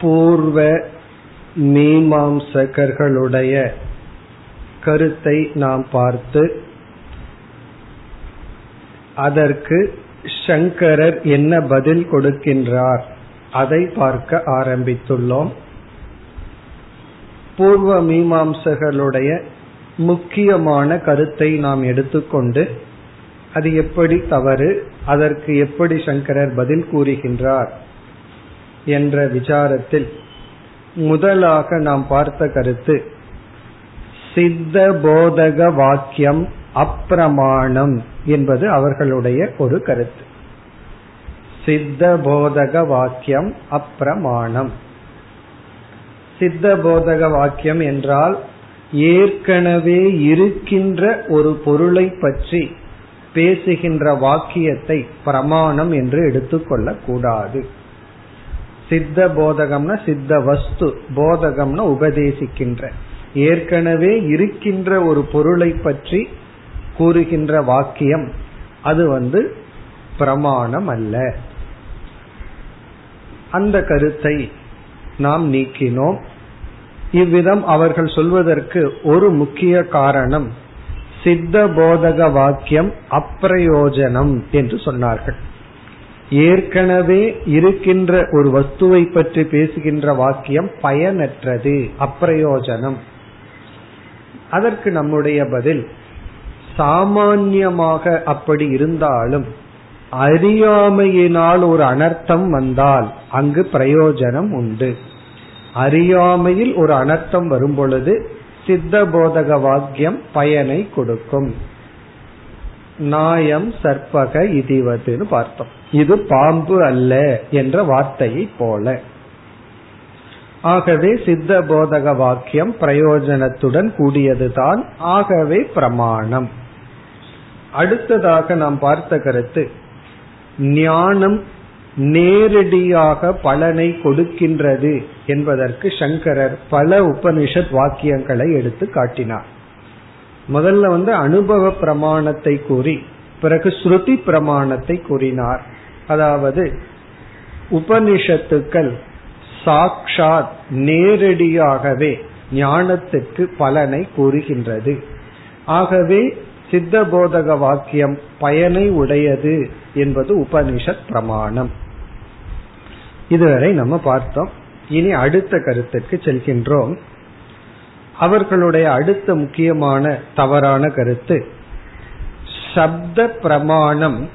பூர்வ மீமாம்சகர்களுடைய கருத்தை நாம் பார்த்து அதற்கு சங்கரர் என்ன பதில் கொடுக்கின்றார் அதை பார்க்க ஆரம்பித்துள்ளோம். பூர்வ மீமாம்சகர்களுடைய முக்கியமான கருத்தை நாம் எடுத்துக்கொண்டு அது எப்படி தவறு அதற்கு எப்படி சங்கரர் பதில் கூறுகின்றார். என்ற விசாரத்தில் முதலாக நாம் பார்த்த கருத்து சித்த போதக வாக்கியம் அப்பிரமாணம் என்பது அவர்களுடைய ஒரு கருத்து. சித்த போதக வாக்கியம் அப்பிரமாணம். சித்த போதக வாக்கியம் என்றால் ஏற்கனவே இருக்கின்ற ஒரு பொருளை பற்றி பேசுகின்ற வாக்கியத்தை பிரமாணம் என்று எடுத்துக்கொள்ளக்கூடாது. கூடாது சித்த போதகம்னா சித்த வஸ்து போதகம்னா உபதேசிக்கின்ற. ஏற்கனவே இருக்கின்ற ஒரு பொருளை பற்றி கூறுகின்ற வாக்கியம் அது வந்து பிரமாணம் அல்ல. அந்த கருத்தை நாம் நீக்கினோம். இவ்விதம் அவர்கள் சொல்வதற்கு ஒரு முக்கிய காரணம் சித்த போதக வாக்கியம் அப்பிரயோஜனம் என்று சொன்னார்கள். ஏற்கனவே இருக்கின்ற ஒரு வஸ்துவை பற்றி பேசுகின்ற வாக்கியம் பயனற்றது அப்பிரயோஜனம். அதற்கு நம்முடைய பதில் சாமான்யமாக அப்படி இருந்தாலும் அறியாமையினால் ஒரு அனர்த்தம் வந்தால் அங்கு பிரயோஜனம் உண்டு. அறியாமையில் ஒரு அனர்த்தம் வரும் பொழுது சித்த போதக வாக்கியம் பயனை கொடுக்கும். நாயம் சற்பக இதுவதுன்னு பார்த்தோம். இது பாம்பு அல்ல என்ற வார்த்தையை போல. ஆகவே சித்த போதக வாக்கியம் பிரயோஜனத்துடன் கூடியதுதான் ஆகவே பிரமாணம். அடுத்ததாக நாம் பார்த்த கருத்து ஞானம் நேரடியாக பலனை கொடுக்கின்றது என்பதற்கு சங்கரர் பல உபனிஷத் வாக்கியங்களை எடுத்து காட்டினார். முதல்ல வந்து அனுபவ பிரமாணத்தை கூறி பிறகு ஸ்ருதி பிரமாணத்தை கூறினார். அதாவது உபனிஷத்துக்கள் சாக்ஷாத் நேரடியாகவே ஞானத்துக்கு பலனை கூறுகின்றது. ஆகவே சித்த போதக வாக்கியம் பயனை உடையது என்பது உபனிஷத் பிரமாணம். இதுவரை நம்ம பார்த்தோம். இனி அடுத்த கருத்துக்கு செல்கின்றோம். அவர்களுடைய அடுத்த முக்கியமான தவறான கருத்து சப்த பிரமாணம்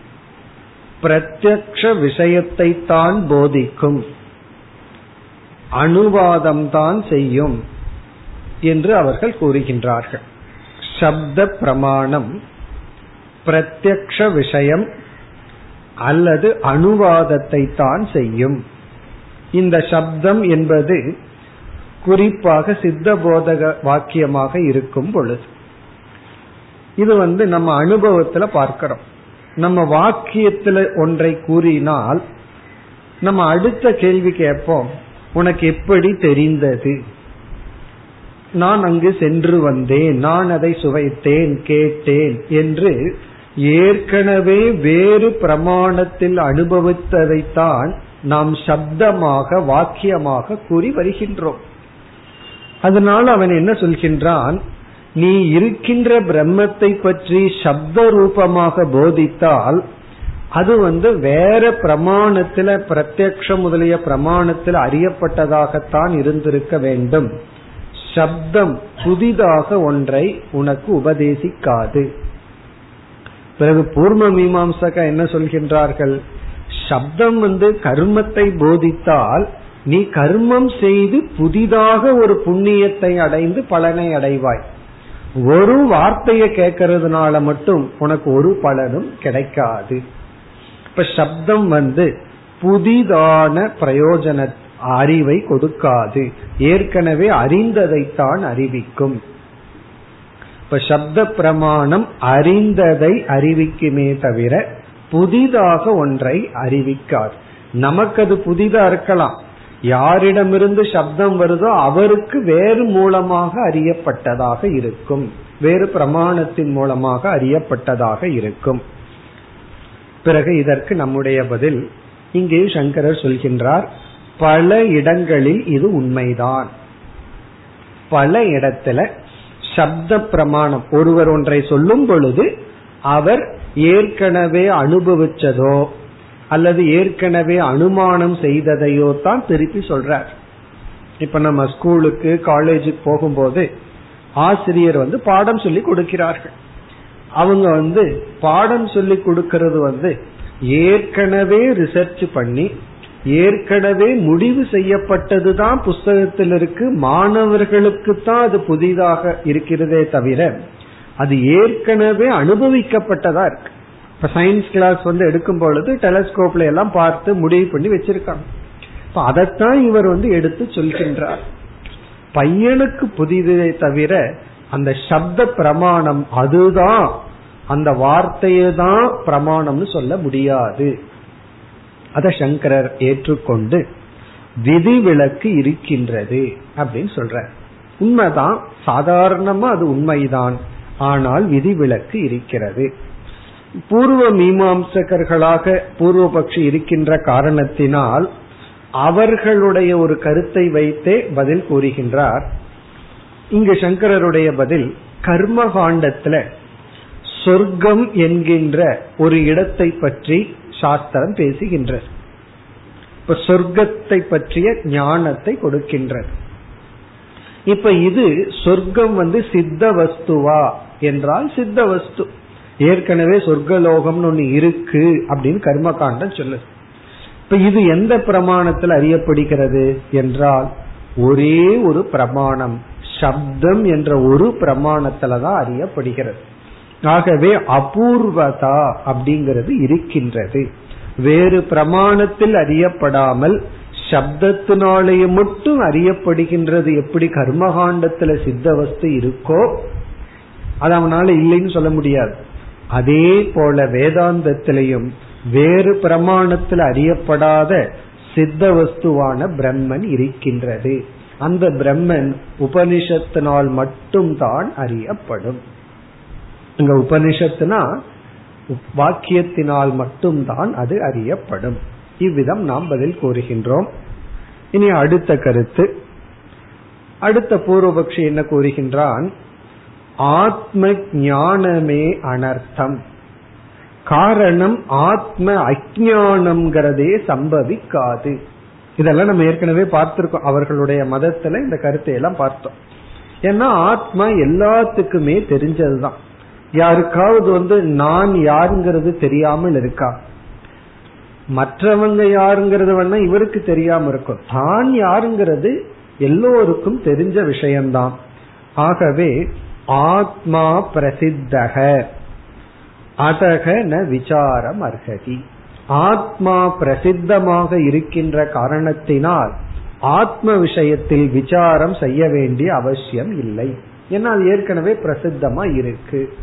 பிரத்யக்ஷ விஷயத்தை தான் போதிக்கும். அனுவாதம் தான் செய்யும் என்று அவர்கள் கூறுகின்றார்கள். சப்த பிரமாணம் பிரத்யக்ஷ விஷயம் அல்லது அனுவாதத்தை தான் செய்யும். இந்த சப்தம் என்பது குறிப்பாக சித்த போதக வாக்கியமாக இருக்கும் பொழுது. இது வந்து நம்ம அனுபவத்துல பார்க்கிறோம். நம்ம வாக்கியத்துல ஒன்றை கூறினால் நம்ம அடுத்த கேள்வி கேட்போம் உனக்கு எப்படி தெரிந்தது? நான் அங்கு சென்று வந்தேன் நான் அதை சுவைத்தேன் கேட்டேன் என்று ஏற்கனவே வேறு பிரமாணத்தில் அனுபவித்ததைத்தான் நாம் சப்தமாக வாக்கியமாக கூறி வருகின்றோம். அதனால் அவன் என்ன சொல்கின்றான்? நீ இருக்கின்ற பிரம்மத்தை பற்றி சப்த ரூபமாக போதித்தால் அது வந்து வேற பிரமாணத்துல பிரத்யக்ஷ முதலிய பிரமாணத்தில் அறியப்பட்டதாகத்தான் இருந்திருக்க வேண்டும். சப்தம் புதிதாக ஒன்றை உனக்கு உபதேசிக்காது. பிறகு பூர்வ மீமாம்சகா என்ன சொல்கின்றார்கள்? சப்தம் வந்து கர்மத்தை போதித்தால் நீ கர்மம் செய்து புதிதாக ஒரு புண்ணியத்தை அடைந்து பலனை அடைவாய். ஒரு வார்த்தையை கேட்கறதுனால மட்டும் உனக்கு ஒரு பலனும் கிடைக்காது. இப்ப சப்தம் வந்து புதிதான பிரயோஜன அறிவை கொடுக்காது. ஏற்கனவே அறிந்ததைத்தான் அறிவிக்கும். இப்ப சப்த பிரமாணம் அறிந்ததை அறிவிக்குமே தவிர புதிதாக ஒன்றை அறிவிக்காது. நமக்கு அது புதிதா இருக்கலாம். யாரிடமிருந்து சப்தம் வருதோ அவருக்கு வேறு மூலமாக அறியப்பட்டதாக இருக்கும். வேறு பிரமாணத்தின் மூலமாக அறியப்பட்டதாக இருக்கும். பிறகு இதற்கு நம்முடைய பதில் இங்கே சங்கரர் சொல்கின்றார் பல இடங்களில் இது உண்மைதான். பல இடத்துல சப்த பிரமாணம் ஒருவர் ஒன்றை சொல்லும் பொழுது அவர் ஏற்கனவே அனுபவிச்சதோ அல்லது ஏற்கனவே அனுமானம் செய்ததையோ தான் திருப்பி சொல்றார். இப்ப நம்ம ஸ்கூலுக்கு காலேஜுக்கு போகும்போது ஆசிரியர் வந்து பாடம் சொல்லி கொடுக்கிறார்கள். அவங்க வந்து பாடம் சொல்லி கொடுக்கறது வந்து ஏற்கனவே ரிசர்ச் பண்ணி ஏற்கனவே முடிவு செய்யப்பட்டது தான் புஸ்தகத்தில் இருக்கு மாணவர்களுக்கு தான் அது புதிதாக இருக்கிறதே தவிர அது ஏற்கனவே அனுபவிக்கப்பட்டதா இருக்கு. இப்ப சயின்ஸ் கிளாஸ் வந்து எடுக்கும் பொழுது டெலஸ்கோப்ல எல்லாம் பார்த்து முடிவு பண்ணி வச்சிருக்காங்க. இப்ப அதைத்தான் இவர் வந்து எடுத்து சொல்கின்றார். பையனுக்கு புதிதே தவிர அந்த சப்த பிரமாணம் அதுதான். அந்த வார்த்தையை தான் பிரமாணம்னு சொல்ல முடியாது. அத சங்கரர் ஏற்றுக்கொண்டு விதிவிலக்கு இருக்கின்றது அப்படின்னு சொல்ற உண்மைதான். சாதாரணமா அது உண்மைதான். ஆனால் விதிவிலக்கு இருக்கிறது. பூர்வ மீமாம்சகர்களாக பூர்வபக்ஷி இருக்கின்ற காரணத்தினால் அவர்களுடைய ஒரு கருத்தை வைத்தே பதில் கூறுகின்றார். இங்கு சங்கரருடைய பதில் கர்ம காண்டத்துல சொர்க்கம் என்கின்ற ஒரு இடத்தை பற்றி சாஸ்திரம் பேசுகின்றது. இப்ப சொர்க்கத்தை பற்றிய ஞானத்தை கொடுக்கின்றது. இப்ப இது சொர்க்கம் வந்து சித்த வஸ்துவா என்றால் சித்த வஸ்து. ஏற்கனவே சொர்க்கலோகம்னு ஒண்ணு இருக்கு அப்படின்னு கர்மகாண்டம் சொல்லுது. இப்ப இது எந்த பிரமாணத்தில் அறியப்படுகிறது என்றால் ஒரே ஒரு பிரமாணம் சப்தம் என்ற ஒரு பிரமாணத்துலதான் அறியப்படுகிறது. ஆகவே அபூர்வதா அப்படிங்கிறது இருக்கின்றது. வேறு பிரமாணத்தில் அறியப்படாமல் சப்தத்தினாலேயே மட்டும் அறியப்படுகின்றது எப்படி கர்மகாண்டத்துல சித்த வஸ்து இருக்கோ அது அவனால இல்லைன்னு சொல்ல முடியாது. அதே போல வேதாந்தத்திலையும் வேறு பிரமாணத்தில் அறியப்படாத சித்த வஸ்துவான பிரம்மன் இருக்கின்றது. அந்த பிரம்மன் உபனிஷத்தினால் மட்டும்தான் அறியப்படும். இங்க உபனிஷத்துனா வாக்கியத்தினால் மட்டும்தான் அது அறியப்படும். இவ்விதம் நாம் பதில் கூறுகின்றோம். இனி அடுத்த கருத்து. அடுத்த பூர்வபக்ஷி என்ன கூறுகின்றான்? ஆத்ம ஞானமே அனர்த்தம். காரணம் ஆத்ம அஜானம்ங்கிறதே சம்பவிக்காது. இதெல்லாம் நம்ம ஏற்கனவே பார்த்திருக்கோம். அவர்களுடைய மதத்துல இந்த கருத்தை எல்லாம் பார்த்தோம். ஏன்னா ஆத்மா எல்லாத்துக்குமே தெரிஞ்சதுதான். யாருக்காவது வந்து நான் யாருங்கிறது தெரியாமல் இருக்கா? மற்றவங்க யாருங்கிறது வேணா இவருக்கு தெரியாம இருக்கும். தான் யாருங்கிறது எல்லோருக்கும் தெரிஞ்ச விஷயம்தான். ஆகவே ஆத்மா பிரசித்தக. அதக ந விசாரம் அர்ஹதி ஆத்மா பிரசித்தமாக இருக்கின்ற காரணத்தினால் ஆத்ம விஷயத்தில் விசாரம் செய்ய வேண்டிய அவசியம் இல்லை. ஏன்னா அது ஏற்கனவே பிரசித்தமா இருக்கு.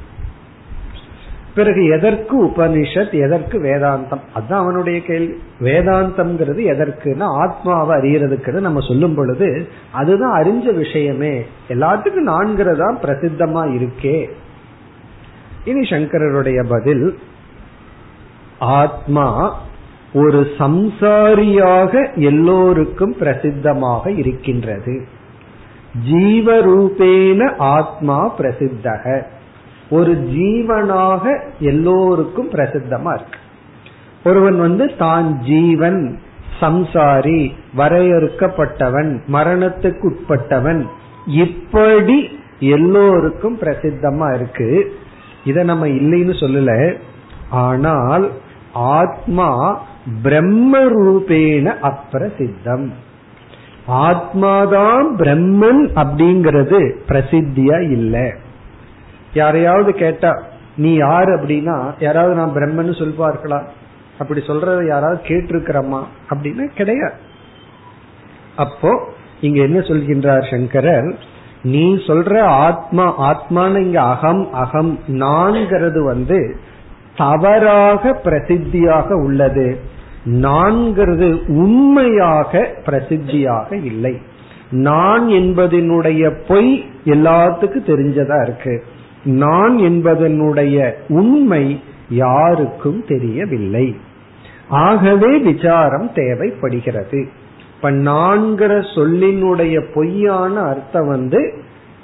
பிறகு எதற்கு உபனிஷத் எதற்கு வேதாந்தம்? அதுதான் அவனுடைய கேள்வி. வேதாந்தம்ங்கிறது எதற்குன்னா ஆத்மாவை அறியறதுக்குன்னு நம்ம சொல்லும் பொழுது அதுதான் அறிஞ்ச விஷயமே. எல்லாத்துக்கும் நான்கிறதா பிரசித்தமா இருக்கே. இனி சங்கரருடைய பதில் ஆத்மா ஒரு சம்சாரியாக எல்லோருக்கும் பிரசித்தமாக இருக்கின்றது. ஜீவரூபேன ஆத்மா பிரசித்தக. ஒரு ஜீவனாக எல்லோருக்கும் பிரசித்தமா இருக்கு. ஒருவன் வந்து தான் ஜீவன் சம்சாரி வரையறுக்கப்பட்டவன் மரணத்துக்கு உட்பட்டவன் இப்படி எல்லோருக்கும் பிரசித்தமா இருக்கு. இத நம்ம இல்லைன்னு சொல்லல. ஆனால் ஆத்மா பிரம்ம ரூபேன அப்பிரசித்தம். ஆத்மாதான் பிரம்மன் அப்படிங்கிறது பிரசித்தியா இல்லை. யாரையாவது கேட்டா நீ யார்? அப்படின்னா யாராவது நான் பிரம்மன்னு சொல்வார்களா? அப்படி சொல்றத யாராவது கேட்டிருக்கிறோமா அப்படின்னா கிடையாது. அப்போ இங்க என்ன சொல்கின்றார் சங்கரர்? நீ சொல்ற ஆத்மா ஆத்மான இங்க அகம் அகம் நான்கிறது வந்து தவறாக பிரசித்தியாக உள்ளது. நான்கிறது உண்மையாக பிரசித்தியாக இல்லை. நான் என்பதனுடைய பொய் எல்லாத்துக்கும் தெரிஞ்சதா இருக்கு? நான் என்பதனுடைய உண்மை யாருக்கும் தெரியவில்லை. ஆகவே விசாரம் தேவைப்படுகிறது. இப்ப நான்கிற சொல்லினுடைய பொய்யான அர்த்தம் வந்து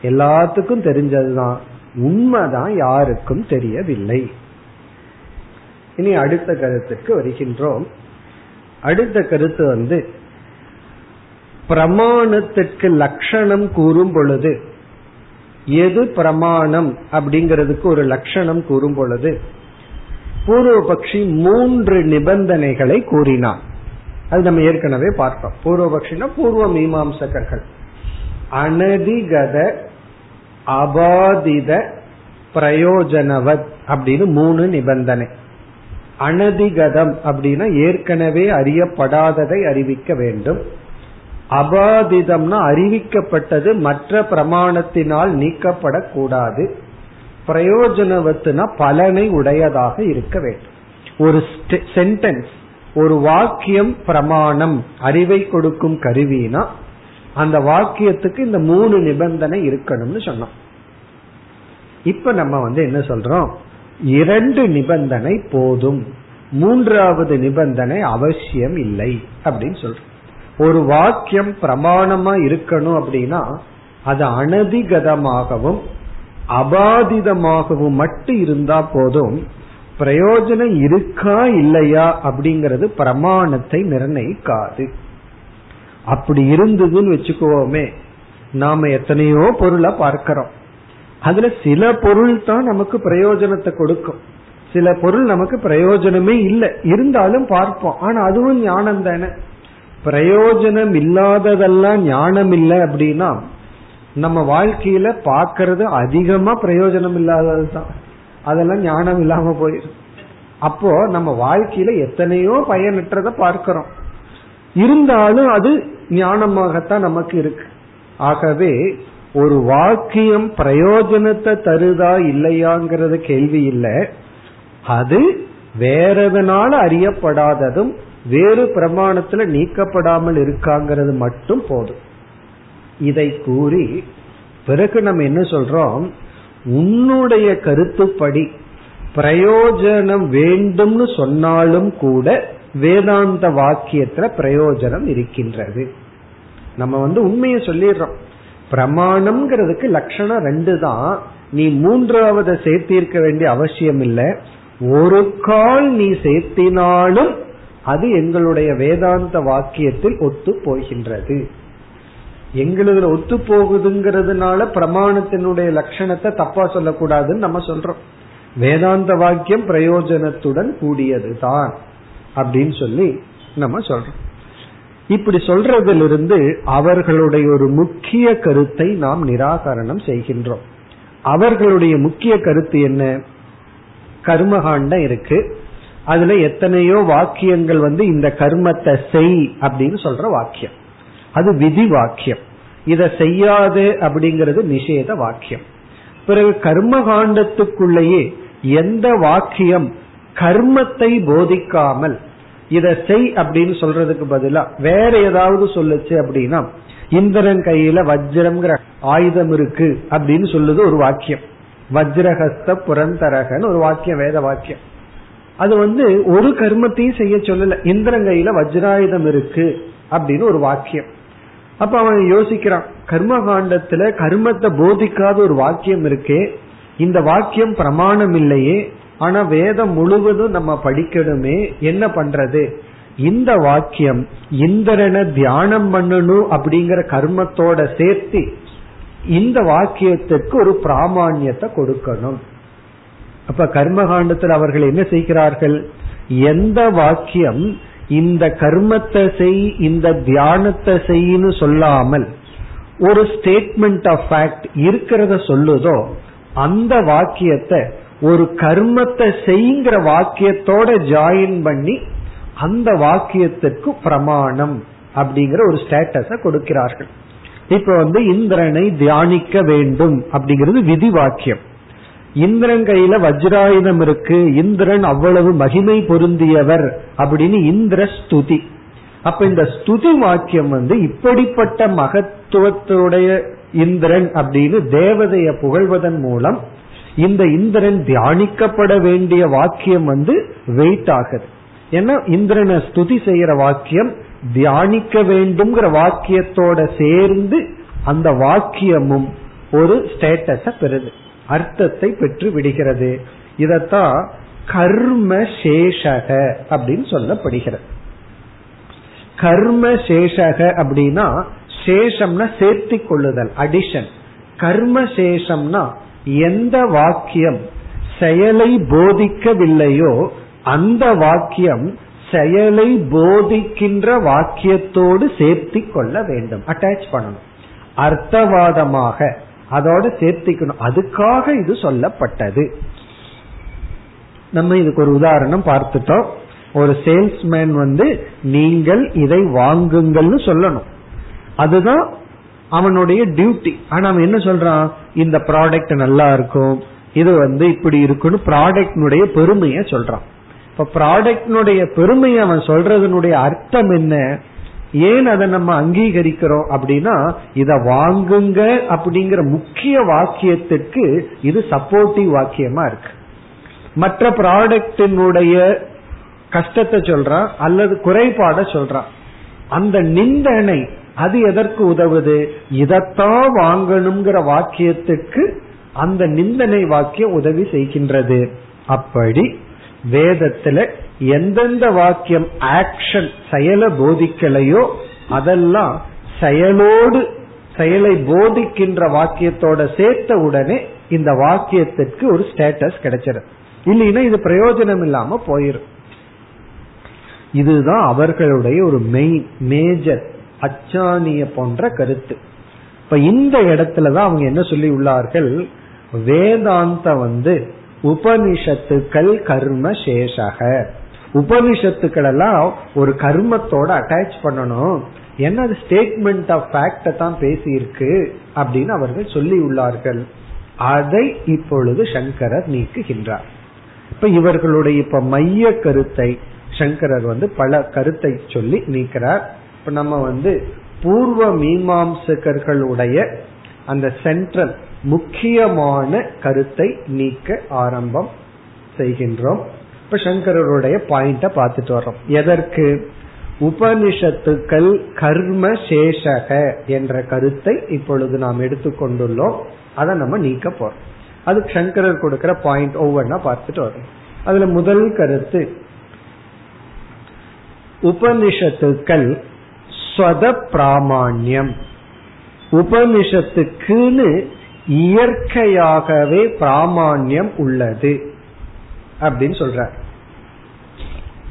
எல்லாத்துக்கும் தெரிஞ்சதுதான். உண்மைதான் யாருக்கும் தெரியவில்லை. இனி அடுத்த கருத்துக்கு வருகின்றோம். அடுத்த கருத்து வந்து பிரமாணத்திற்கு லட்சணம் கூறும் பொழுது எது பிரமாணம் அப்படிங்கிறதுக்கு ஒரு லட்சணம் கூறும் பொழுது பூர்வபக்ஷி மூன்று நிபந்தனைகளை கூறினான். அது நம்ம ஏற்கனவே பார்த்தோம். பூர்வபக்ஷினா பூர்வ மீமாம்சகர்கள். அனதிகத அபாதித பிரயோஜனவத் அப்படின்னு மூணு நிபந்தனை. அனதிகதம் அப்படின்னா ஏற்கனவே அறியப்படாததை அறிவிக்க வேண்டும். அபாதிதம்னா அறிவிக்கப்பட்டது மற்ற பிரமாணத்தினால் நீக்கப்படக்கூடாது. பிரயோஜனவத்துனா பலனை உடையதாக இருக்க வேண்டும். ஒரு சென்டென்ஸ் ஒரு வாக்கியம் பிரமாணம் அறிவை கொடுக்கும் கருவினா அந்த வாக்கியத்துக்கு இந்த மூணு நிபந்தனை இருக்கணும்னு சொன்னோம். இப்ப நம்ம வந்து என்ன சொல்றோம்? இரண்டு நிபந்தனை போதும். மூன்றாவது நிபந்தனை அவசியம் இல்லை அப்படின்னு சொல்றோம். ஒரு வாக்கியம் பிரமாணமா இருக்கணும் அப்படின்னா அது அனதிகதமாகவும் அபாதிதமாகவும் மட்டும் இருந்தா போதும் பிரயோஜனம் இருக்கா இல்லையா அப்படிங்கறது பிரமாணத்தை நிர்ணயிக்காது. அப்படி இருந்ததுன்னு வச்சுக்கோமே நாம எத்தனையோ பொருளை பார்க்கிறோம். அதுல சில பொருள் தான் நமக்கு பிரயோஜனத்தை கொடுக்கும். சில பொருள் நமக்கு பிரயோஜனமே இல்லை. இருந்தாலும் பார்ப்போம். ஆனா அதுவும் ஞானம் தானே. பிரயோஜனம் இல்லாததெல்லாம் ஞானம் இல்லை அப்படின்னா நம்ம வாழ்க்கையில பாக்கிறது அதிகமா பிரயோஜனம் இல்லாதது தான் அதெல்லாம் ஞானம் இல்லாம போயிடும். அப்போ நம்ம வாழ்க்கையில எத்தனையோ பயனற்றத பார்க்கிறோம். இருந்தாலும் அது ஞானமாகத்தான் நமக்கு இருக்கு. ஆகவே ஒரு வாக்கியம் பிரயோஜனத்தை தருதா இல்லையாங்கிறது கேள்வி இல்லை. அது வேறதனால அறியப்படாததும் வேறு பிரமாணத்துல நீக்கப்படாமல் இருக்காங்கிறது மட்டும் போதும். இதை கூறி பிறகு நம்ம என்ன சொல்றோம்? உன்னுடைய கருத்துப்படி பிரயோஜனம் வேண்டும்னு சொன்னாலும் கூட வேதாந்த வாக்கியத்துல பிரயோஜனம் இருக்கின்றது. நம்ம வந்து உண்மையை சொல்லிடுறோம். பிரமாணம்ங்கிறதுக்கு லட்சணம் ரெண்டு தான். நீ மூன்றாவது சேர்த்திருக்க வேண்டிய அவசியம் இல்லை ஒரு கால் நீ சேர்த்தினாலும் அது எங்களுடைய வேதாந்த வாக்கியத்தில் ஒத்து போகின்றது. எங்களுக்கு ஒத்து போகுதுங்கிறதுனால பிரமாணத்தினுடைய லட்சணத்தை தப்பா சொல்லக்கூடாதுன்னு நம்ம சொல்றோம். வேதாந்த வாக்கியம் பிரயோஜனத்துடன் கூடியதுதான் அப்படின்னு சொல்லி நம்ம சொல்றோம். இப்படி சொல்றதிலிருந்து அவர்களுடைய ஒரு முக்கிய கருத்தை நாம் நிராகரணம் செய்கின்றோம். அவர்களுடைய முக்கிய கருத்து என்ன? கர்மகாண்டம் இருக்கு. அதுல எத்தனையோ வாக்கியங்கள் வந்து இந்த கர்மத்தை செய் அப்படின்னு சொல்ற வாக்கியம். அது விதி வாக்கியம். இதை செய்யாது அப்படிங்கிறது நிஷேத வாக்கியம். பிறகு கர்ம காண்டத்துக்குள்ளேயே எந்த வாக்கியம் கர்மத்தை போதிக்காமல் இதை செய் அப்படின்னு சொல்றதுக்கு பதிலா வேற ஏதாவது சொல்லுச்சு அப்படின்னா இந்திரன் கையில வஜ்ரம்ங்கிற ஆயுதம் இருக்கு அப்படின்னு சொல்லுது ஒரு வாக்கியம். வஜ்ரஹஸ்த புரந்தரகன்னு ஒரு வாக்கியம் வேத வாக்கியம். அது வந்து ஒரு கர்மத்தையும் செய்ய சொல்லல. இந்திரன் கையில வஜ்ராயுதம் இருக்கு அப்படின்னு ஒரு வாக்கியம். அப்ப அவன் யோசிக்கிறான் கர்ம காண்டத்துல கர்மத்தை போதிக்காத ஒரு வாக்கியம் இருக்கே இந்த வாக்கியம் பிரமாணம் இல்லையே ஆனா வேதம் முழுவதும் நம்ம படிக்கணுமே என்ன பண்றது? இந்த வாக்கியம் இந்திரனை தியானம் பண்ணணும் அப்படிங்கிற கர்மத்தோட சேர்த்து இந்த வாக்கியத்துக்கு ஒரு பிராமான்யத்தை கொடுக்கணும். அப்ப கர்மகாண்டத்தில் அவர்கள் என்ன செய்கிறார்கள்? எந்த வாக்கியம் இந்த கர்மத்தை செய் இந்த தியானத்தை செய்யு சொல்லாமல் ஒரு ஸ்டேட்மெண்ட் ஆஃப் ஃபேக்ட் இருக்கிறத சொல்லுதோ அந்த வாக்கியத்தை ஒரு கர்மத்தை செய்ங்கிற வாக்கியத்தோட ஜாயின் பண்ணி அந்த வாக்கியத்திற்கு பிரமாணம் அப்படிங்கிற ஒரு ஸ்டேட்டஸ கொடுக்கிறார்கள். இப்ப வந்து இந்திரனை தியானிக்க வேண்டும் அப்படிங்கிறது விதி வாக்கியம். இந்திரன் கையில வஜ்ராயுதம் இருக்கு. இந்திரன் அவ்வளவு மகிமை பொருந்தியவர் அப்படின்னு இந்திர ஸ்துதி. அப்ப இந்த ஸ்துதி வாக்கியம் வந்து இப்படிப்பட்ட மகத்துவத்துடைய இந்திரன் அப்படின்னு தேவதைய புகழ்வதன் மூலம் இந்த இந்திரன் தியானிக்கப்பட வேண்டிய வாக்கியம் வந்து வெயிட் ஆகுது ஏன்னா இந்திரனை ஸ்துதி செய்யற வாக்கியம் தியானிக்க வேண்டும்ங்கிற வாக்கியத்தோட சேர்ந்து அந்த வாக்கியமும் ஒரு ஸ்டேட்டஸ பெறுது. அர்த்தத்தை பெற்று விடுகிறது. இதத்தான் கர்ம சேஷக அப்படின்னு சொல்லப்படுகிறது. கர்ம சேஷக அப்படின்னா சேஷம்னா சேர்த்தி கொள்ளுதல் அடிஷன் கர்ம சேஷம்னா எந்த வாக்கியம் செயலை போதிக்கவில்லையோ அந்த வாக்கியம் செயலை போதிக்கின்ற வாக்கியத்தோடு சேர்த்தி கொள்ள வேண்டும் அட்டாச் பண்ணணும். அர்த்தவாதமாக அதோட சேர்த்திக்கணும். அதுக்காக இது சொல்லப்பட்டது. நம்ம இதுக்கு ஒரு உதாரணம் பார்த்துட்டோம். ஒரு சேல்ஸ்மேன் வந்து நீங்கள் இதை வாங்குங்கள்னு சொல்லணும். அதுதான் அவனுடைய டியூட்டி. ஆனா அவன் என்ன சொல்றான்? இந்த ப்ராடக்ட் நல்லா இருக்கும். இது வந்து இப்படி இருக்குன்னு ப்ராடக்டினுடைய பெருமைய சொல்றான். இப்ப ப்ராடக்டினுடைய பெருமையை அவன் சொல்றதனுடைய அர்த்தம் என்ன? ஏன் அதை நம்ம அங்கீகரிக்கிறோம் அப்படின்னா இத வாங்குங்க அப்படிங்கிற முக்கிய வாக்கியத்துக்கு இது சப்போர்ட்டிவ் வாக்கியமா இருக்கு. மற்ற ப்ராடக்டினுடைய கஷ்டத்தை சொல்றான் அல்லது குறைபாட சொல்றான். அந்த நிந்தனை அது எதற்கு உதவுது? இதத்தான் வாங்கணுங்கிற வாக்கியத்துக்கு அந்த நிந்தனை வாக்கியம் உதவி செய்கின்றது. அப்படி வேதத்துல எந்தெந்த வாக்கியம் ஆக்ஷன் செயலை போதிக்கலையோ அதெல்லாம் செயலோடு செயலை போதிக்கின்ற வாக்கியத்தோட சேர்த்த உடனே இந்த வாக்கியத்திற்கு ஒரு ஸ்டேட்டஸ் கிடைச்சிடும் இல்லைன்னா இது பிரயோஜனம் இல்லாம போயிரும். இதுதான் அவர்களுடைய ஒரு மெயின் மேஜர் அச்சானிய போன்ற கருத்து. இப்ப இந்த இடத்துலதான் அவங்க என்ன சொல்லி உள்ளார்கள்? வேதாந்த வந்து உபனிஷத்துக்கள் கர்ம சேஷக. உபனிஷத்துக்கள் எல்லாம் ஒரு கர்மத்தோட அட்டாச் பண்ணணும். என்ன அது ஸ்டேட்மெண்ட் ஆஃப் ஃபேக்ட தான் பேசியிருக்கு அப்படின்னு அவர்கள் சொல்லி உள்ளார்கள் அதை இப்பொழுது சங்கரர் நீக்குகின்றார். இப்ப இவர்களுடைய இப்ப மைய கருத்தை சங்கரர் வந்து பல கருத்தை சொல்லி நீக்கிறார். இப்ப நம்ம வந்து பூர்வ மீமாம்சகர்களுடைய அந்த சென்ட்ரல் முக்கியமான கருத்தை நீக்க ஆரம்பம் செய்கின்றோம். இப்ப சங்கரருடைய பாயிண்ட பார்த்துட்டு வர்றோம். எதற்கு? உபனிஷத்துக்கள் கர்ம சேஷக என்ற கருத்தை இப்பொழுது நாம் எடுத்துக்கொண்டுள்ளோம் அதை நம்ம நீக்க போறோம். அதுக்கு சங்கரர் கொடுக்கிற பாயிண்ட் ஒவ்வொன்னா பார்த்துட்டு வரோம் அதுல முதல் கருத்து உபனிஷத்துக்கள் ஸ்வத பிராமான்யம். உபனிஷத்துக்குன்னு இயற்கையாகவே பிராமான்யம் உள்ளது. அப்படின்னு சொல்றார்.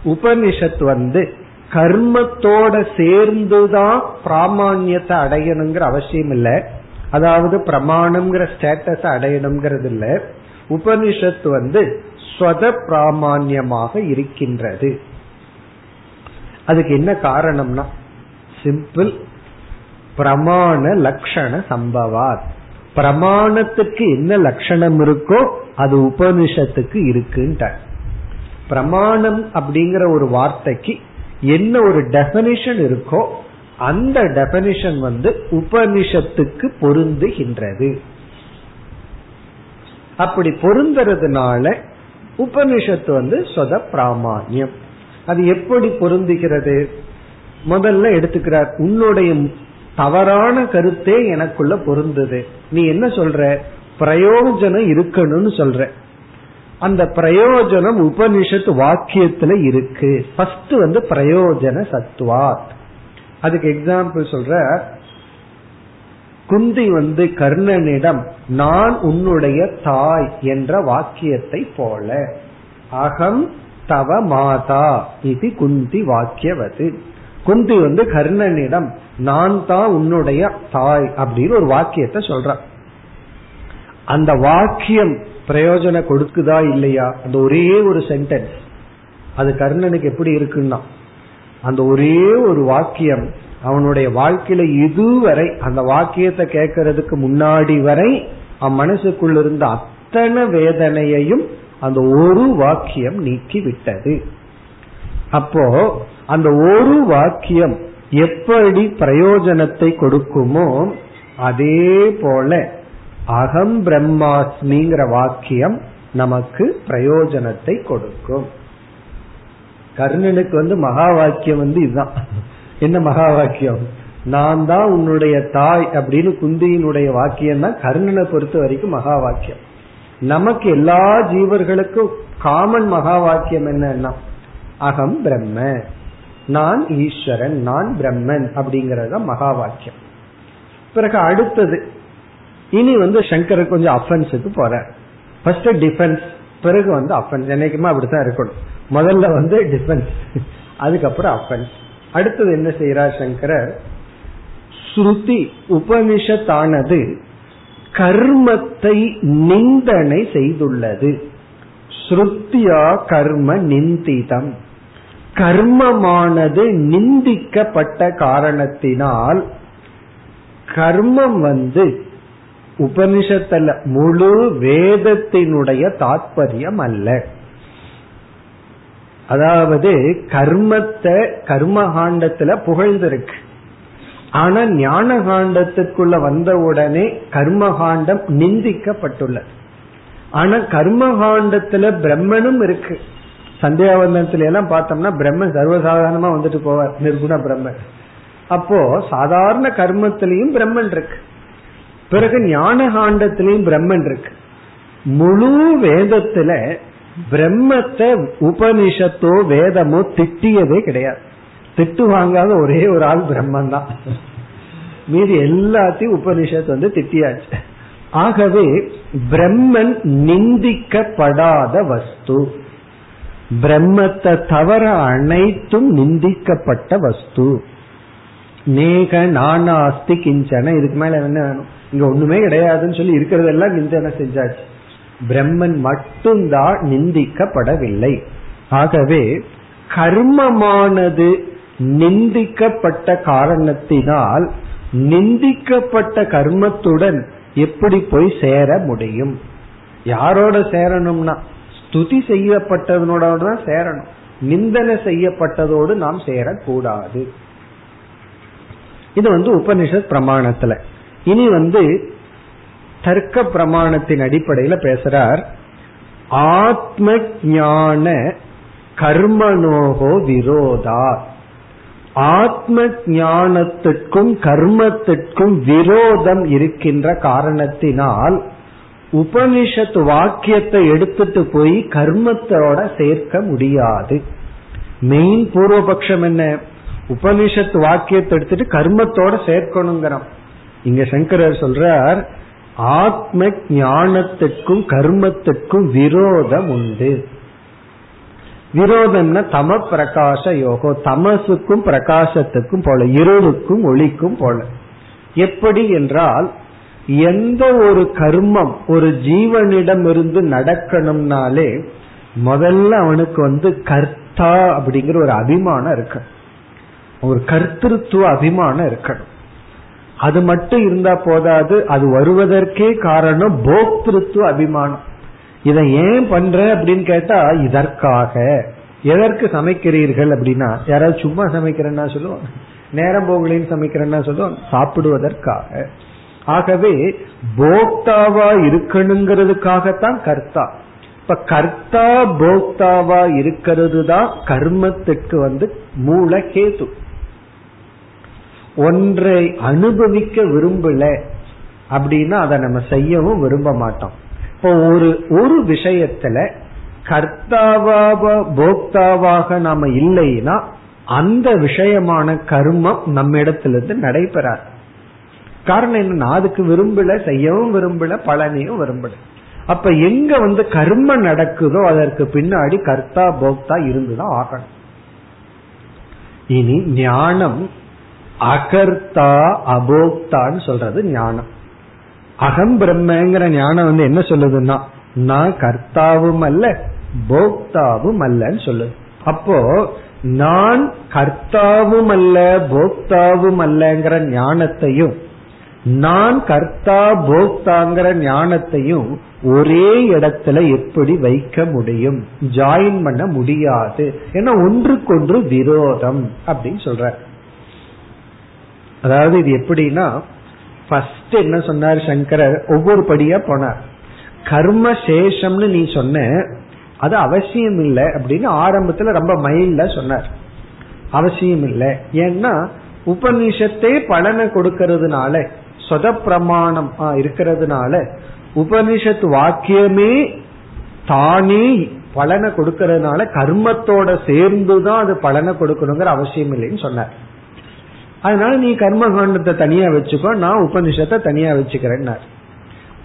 உபனிஷத் வந்து கர்மத்தோட சேர்ந்துதான் பிராமணியத்தை அடையணுங்கிற அவசியம் இல்லை. அதாவது பிரமாணம்ங்கிற ஸ்டேட்டஸ் அடையணுங்கிறது இல்ல. உபனிஷத் வந்து ஸ்வத பிராமான்யமாக இருக்கின்றது. அதுக்கு என்ன காரணம்னா சிம்பிள் பிரமாண லட்சண சம்பவாத். பிரமாணத்துக்கு என்ன லட்சணம் இருக்கோ அது உபனிஷத்துக்கு இருக்குன்ற பிரமாணம் அப்படிங்கிற ஒரு வார்த்தைக்கு என்ன ஒரு டெபனிஷன் இருக்கோ அந்த டெபனிஷன் வந்து உபனிஷத்துக்கு பொருந்துகின்றது. அப்படி பொருந்துறதுனால உபனிஷத்து வந்து சொத பிராமான்யம். அது எப்படி பொருந்துகிறது? முதல்ல எடுத்துக்கிறார் உன்னுடைய தவறான கருத்தே எனக்குள்ள பொருந்தது. நீ என்ன சொல்ற? பிரயோஜனம் இருக்கணும்னு சொல்ற. அந்த பிரயோஜனம் உபனிஷத்து வாக்கியத்துல இருக்கு. ஃபர்ஸ்ட் வந்து பிரயோஜன சத்துவாத். அதுக்கு எக்ஸாம்பிள் சொல்ற குந்தி வந்து கர்ணனிடம் நான் உன்னுடைய தாய் என்ற வாக்கியத்தை போல. அகம் தவ மாதா இது குந்தி வாக்கியவது. குந்தி வந்து கர்ணனிடம் நான் தான் உன்னுடைய தாய் அப்படின்னு ஒரு வாக்கியத்தை சொல்ற அந்த வாக்கியம் பிரயோஜனம் கொடுக்குதா இல்லையா? அந்த ஒரே ஒரு சென்டென்ஸ் அது கர்ணனுக்கு எப்படி இருக்குன்னா அந்த ஒரே ஒரு வாக்கியம் அவனுடைய வாழ்க்கையில இதுவரை அந்த வாக்கியத்தை கேட்கறதுக்கு முன்னாடி வரை அவன் மனசுக்குள்ள இருந்த அத்தனை வேதனையையும் அந்த ஒரு வாக்கியம் நீக்கி விட்டது அப்போ அந்த ஒரு வாக்கியம் எப்படி பிரயோஜனத்தை கொடுக்குமோ அதே போல அகம் பிரம்மாஸ்மிங்கிற வாக்கியம் நமக்கு பிரயோஜனத்தை கொடுக்கும். கர்ணனுக்கு வந்து மகா வாக்கியம் வந்து இதுதான். என்ன மகா வாக்கியம்? நான் தான் உன்னுடைய தாய் அப்படின்னு குந்தியினுடைய வாக்கியம் தான் கர்ணனை பொறுத்த வரைக்கும் மகா வாக்கியம். நமக்கு எல்லா ஜீவர்களுக்கும் காமன் மகா வாக்கியம் என்னன்னா அகம் பிரம்ம நான் ஈஸ்வரன் நான் பிரம்மன் அப்படிங்கறத மகா வாக்கியம். பிறகு அடுத்தது இனி வந்து சங்கர் கொஞ்சம் அஃபென்ஸுக்கு போற ஃபர்ஸ்ட் டிஃபென்ஸ் பிறகு வந்து அஃபென்ஸ் என்னைக்குமே அப்படித்தான் இருக்கணும். முதல்ல வந்து டிஃபென்ஸ் அதுக்கப்புறம் அஃபென்ஸ் அடுத்தது என்ன செய்யறார் சங்கரர்? ஸ்ருதி உபனிஷத்தானது கர்மத்தை நிந்தனை செய்துள்ளது. ஸ்ருத்தியா கர்ம நிந்திதம். கர்மமானது நிந்திக்கப்பட்ட காரணத்தினால் கர்மம் வந்து உபனிஷத்துல முழு வேதத்தினுடைய தாற்பயம் அல்ல அதாவது கர்மத்தை கர்மகாண்டத்துல புகழ்ந்திருக்கு. ஆனா ஞான காண்டத்துக்குள்ள வந்த உடனே கர்மகாண்டம் நிந்திக்கப்பட்டுள்ளது. ஆனா கர்மகாண்டத்துல பிரம்மனும் இருக்கு. சந்தியாவந்தனத்துல எல்லாம் பார்த்தோம்னா பிரம்மன் சர்வசாதாரணமா வந்துட்டு போவார் நிர்குண பிரம்மன். அப்போ சாதாரண கர்மத்திலையும் பிரம்மன் இருக்கு. பிறகு ஞான காண்டத்திலையும் பிரம்மன் இருக்கு. முழு வேதத்துல பிரம்மத்தை உபனிஷத்தோ வேதமோ திட்டியதே கிடையாது. திட்டு வாங்காத ஒரே ஒரு ஆள் பிரம்மன் தான் மீதி எல்லாத்தையும் உபனிஷத்து வந்து திட்டியாச்சு. ஆகவே பிரம்மன் நிந்திக்கப்படாத வஸ்து. பிரம்மத்தை தவிர அனைத்தும் நிந்திக்கப்பட்ட வஸ்து. நேக நானாஸ்தி கிஞ்சன இதுக்கு மேல என்ன வேணும்? இங்க ஒண்ணுமே கிடையாதுன்னு சொல்லி இருக்கிறதெல்லாம் நிந்தனை செஞ்சாச்சு? பிரம்மன் மட்டும்தான் நிந்திக்கப்படவில்லை. ஆகவே கர்மமானது நிந்திக்கப்பட்ட காரணத்தினால் நிந்திக்கப்பட்ட கர்மத்துடன் எப்படி போய் சேர முடியும்? யாரோட சேரணும்னா ஸ்துதி செய்யப்பட்டதனோட தான் சேரணும். நிந்தனை செய்யப்பட்டதோடு நாம் சேரக்கூடாது. இது வந்து உபனிஷத் பிரமாணத்துல. இனி வந்து தர்க்க பிரமாணத்தின் அடிப்படையில பேசுறார். ஆத்ம ஞான கர்மனோகோ விரோதா. ஆத்ம ஞானத்திற்கும் கர்மத்திற்கும் விரோதம் இருக்கின்ற காரணத்தினால் உபனிஷத் வாக்கியத்தை எடுத்துட்டு போய் கர்மத்தோட சேர்க்க முடியாது. மெயின் பூர்வபக்ஷம் என்ன? உபனிஷத் வாக்கியத்தை எடுத்துட்டு கர்மத்தோட சேர்க்கணுங்கிறோம். இங்க சங்கரர் சொல்றார் ஆத்ம ஞானத்துக்கும் கர்மத்துக்கும் விரோதம் உண்டு. விரோதம்னா தம பிரகாச யோகோ தமசுக்கும் பிரகாசத்துக்கும் போல இருளுக்கும் ஒளிக்கும் போல. எப்படி என்றால் எந்த ஒரு கர்மம் ஒரு ஜீவனிடம் இருந்து நடக்கணும்னாலே முதல்ல அவனுக்கு வந்து கர்த்தா அப்படிங்கிற ஒரு அபிமானம் இருக்கு ஒரு கர்த்திருத்துவ அபிமானம் இருக்கணும். அது மட்டும் இருந்தா போதாது அது வருவதற்கே காரணம் போக்திருத்துவ அபிமானம். இதை ஏன் பண்ற அப்படின்னு கேட்டா இதற்காக. எதற்கு சமைக்கிறீர்கள் அப்படின்னா யாராவது சும்மா சமைக்கிறேன்னா சொல்லுவோம் நேரம் போகலின்னு சமைக்கிறேன்னா சொல்லுவோம் சாப்பிடுவதற்காக. ஆகவே போக்தாவா இருக்கணுங்கிறதுக்காகத்தான் கர்த்தா. இப்ப கர்த்தா போக்தாவா இருக்கிறது தான் கர்மத்துக்கு வந்து மூல கேது. ஒன்றை அனுபவிக்க விரும்பல அப்படின்னா அதை நம்ம செய்யவும் விரும்ப மாட்டோம். இப்போ ஒரு ஒரு விஷயத்துல கர்த்தாவாக போக்தாவாக நாம இல்லைன்னா அந்த விஷயமான கர்மம் நம்ம இடத்திலிருந்து நடைபெறாது. காரணம் என்ன அதுக்கு விரும்பல செய்யவும் விரும்பல பலனையும் விரும்பல. அப்ப எங்க வந்து கர்ம நடக்குதோ அதற்கு பின்னாடி கர்த்தா போக்தா இருந்துதான் ஆகணும். இனி ஞானம் அகர்த்தா அபோக்தான்னு சொல்றது ஞானம். அகம் பிரம்மங்கிற ஞானம் வந்து என்ன சொல்லுதுன்னா நான் கர்த்தாவும் அல்ல போக்தாவும் அல்லன்னு சொல்லுது. அப்போ நான் கர்த்தாவும் அல்ல போக்தாவும் அல்லங்கிற ஞானத்தையும் நான் கர்த்தா போக்தாங்கிற ஞானத்தையும் ஒரே இடத்துல எப்படி வைக்க முடியும்? ஜாயின் பண்ண முடியாது. ஏன்னா ஒன்றுக்கொன்று விரோதம் அப்படின்னு சொல்ற அதாவது இது எப்படின்னா ஃபர்ஸ்ட் என்ன சொன்னார் சங்கரர்? ஒவ்வொரு படியா போனார். கர்ம சேஷம்னு நீ சொன்ன அது அவசியம் இல்லை அப்படின்னு ஆரம்பத்துல ரொம்ப மைல்ல சொன்னார். அவசியம் இல்லை ஏன்னா உபனிஷத்தே பலனை கொடுக்கறதுனால சொத பிரமாணம் இருக்கிறதுனால உபனிஷத் வாக்கியமே தானே பலனை கொடுக்கறதுனால கர்மத்தோட சேர்ந்துதான் அது பலனை கொடுக்கணுங்கிற அவசியம் இல்லைன்னு சொன்னார். அதனால நீ கர்ம காண்டத்தை தனியா வச்சுக்கோ நான் உபனிஷத்தை தனியா வச்சுக்கிறேன்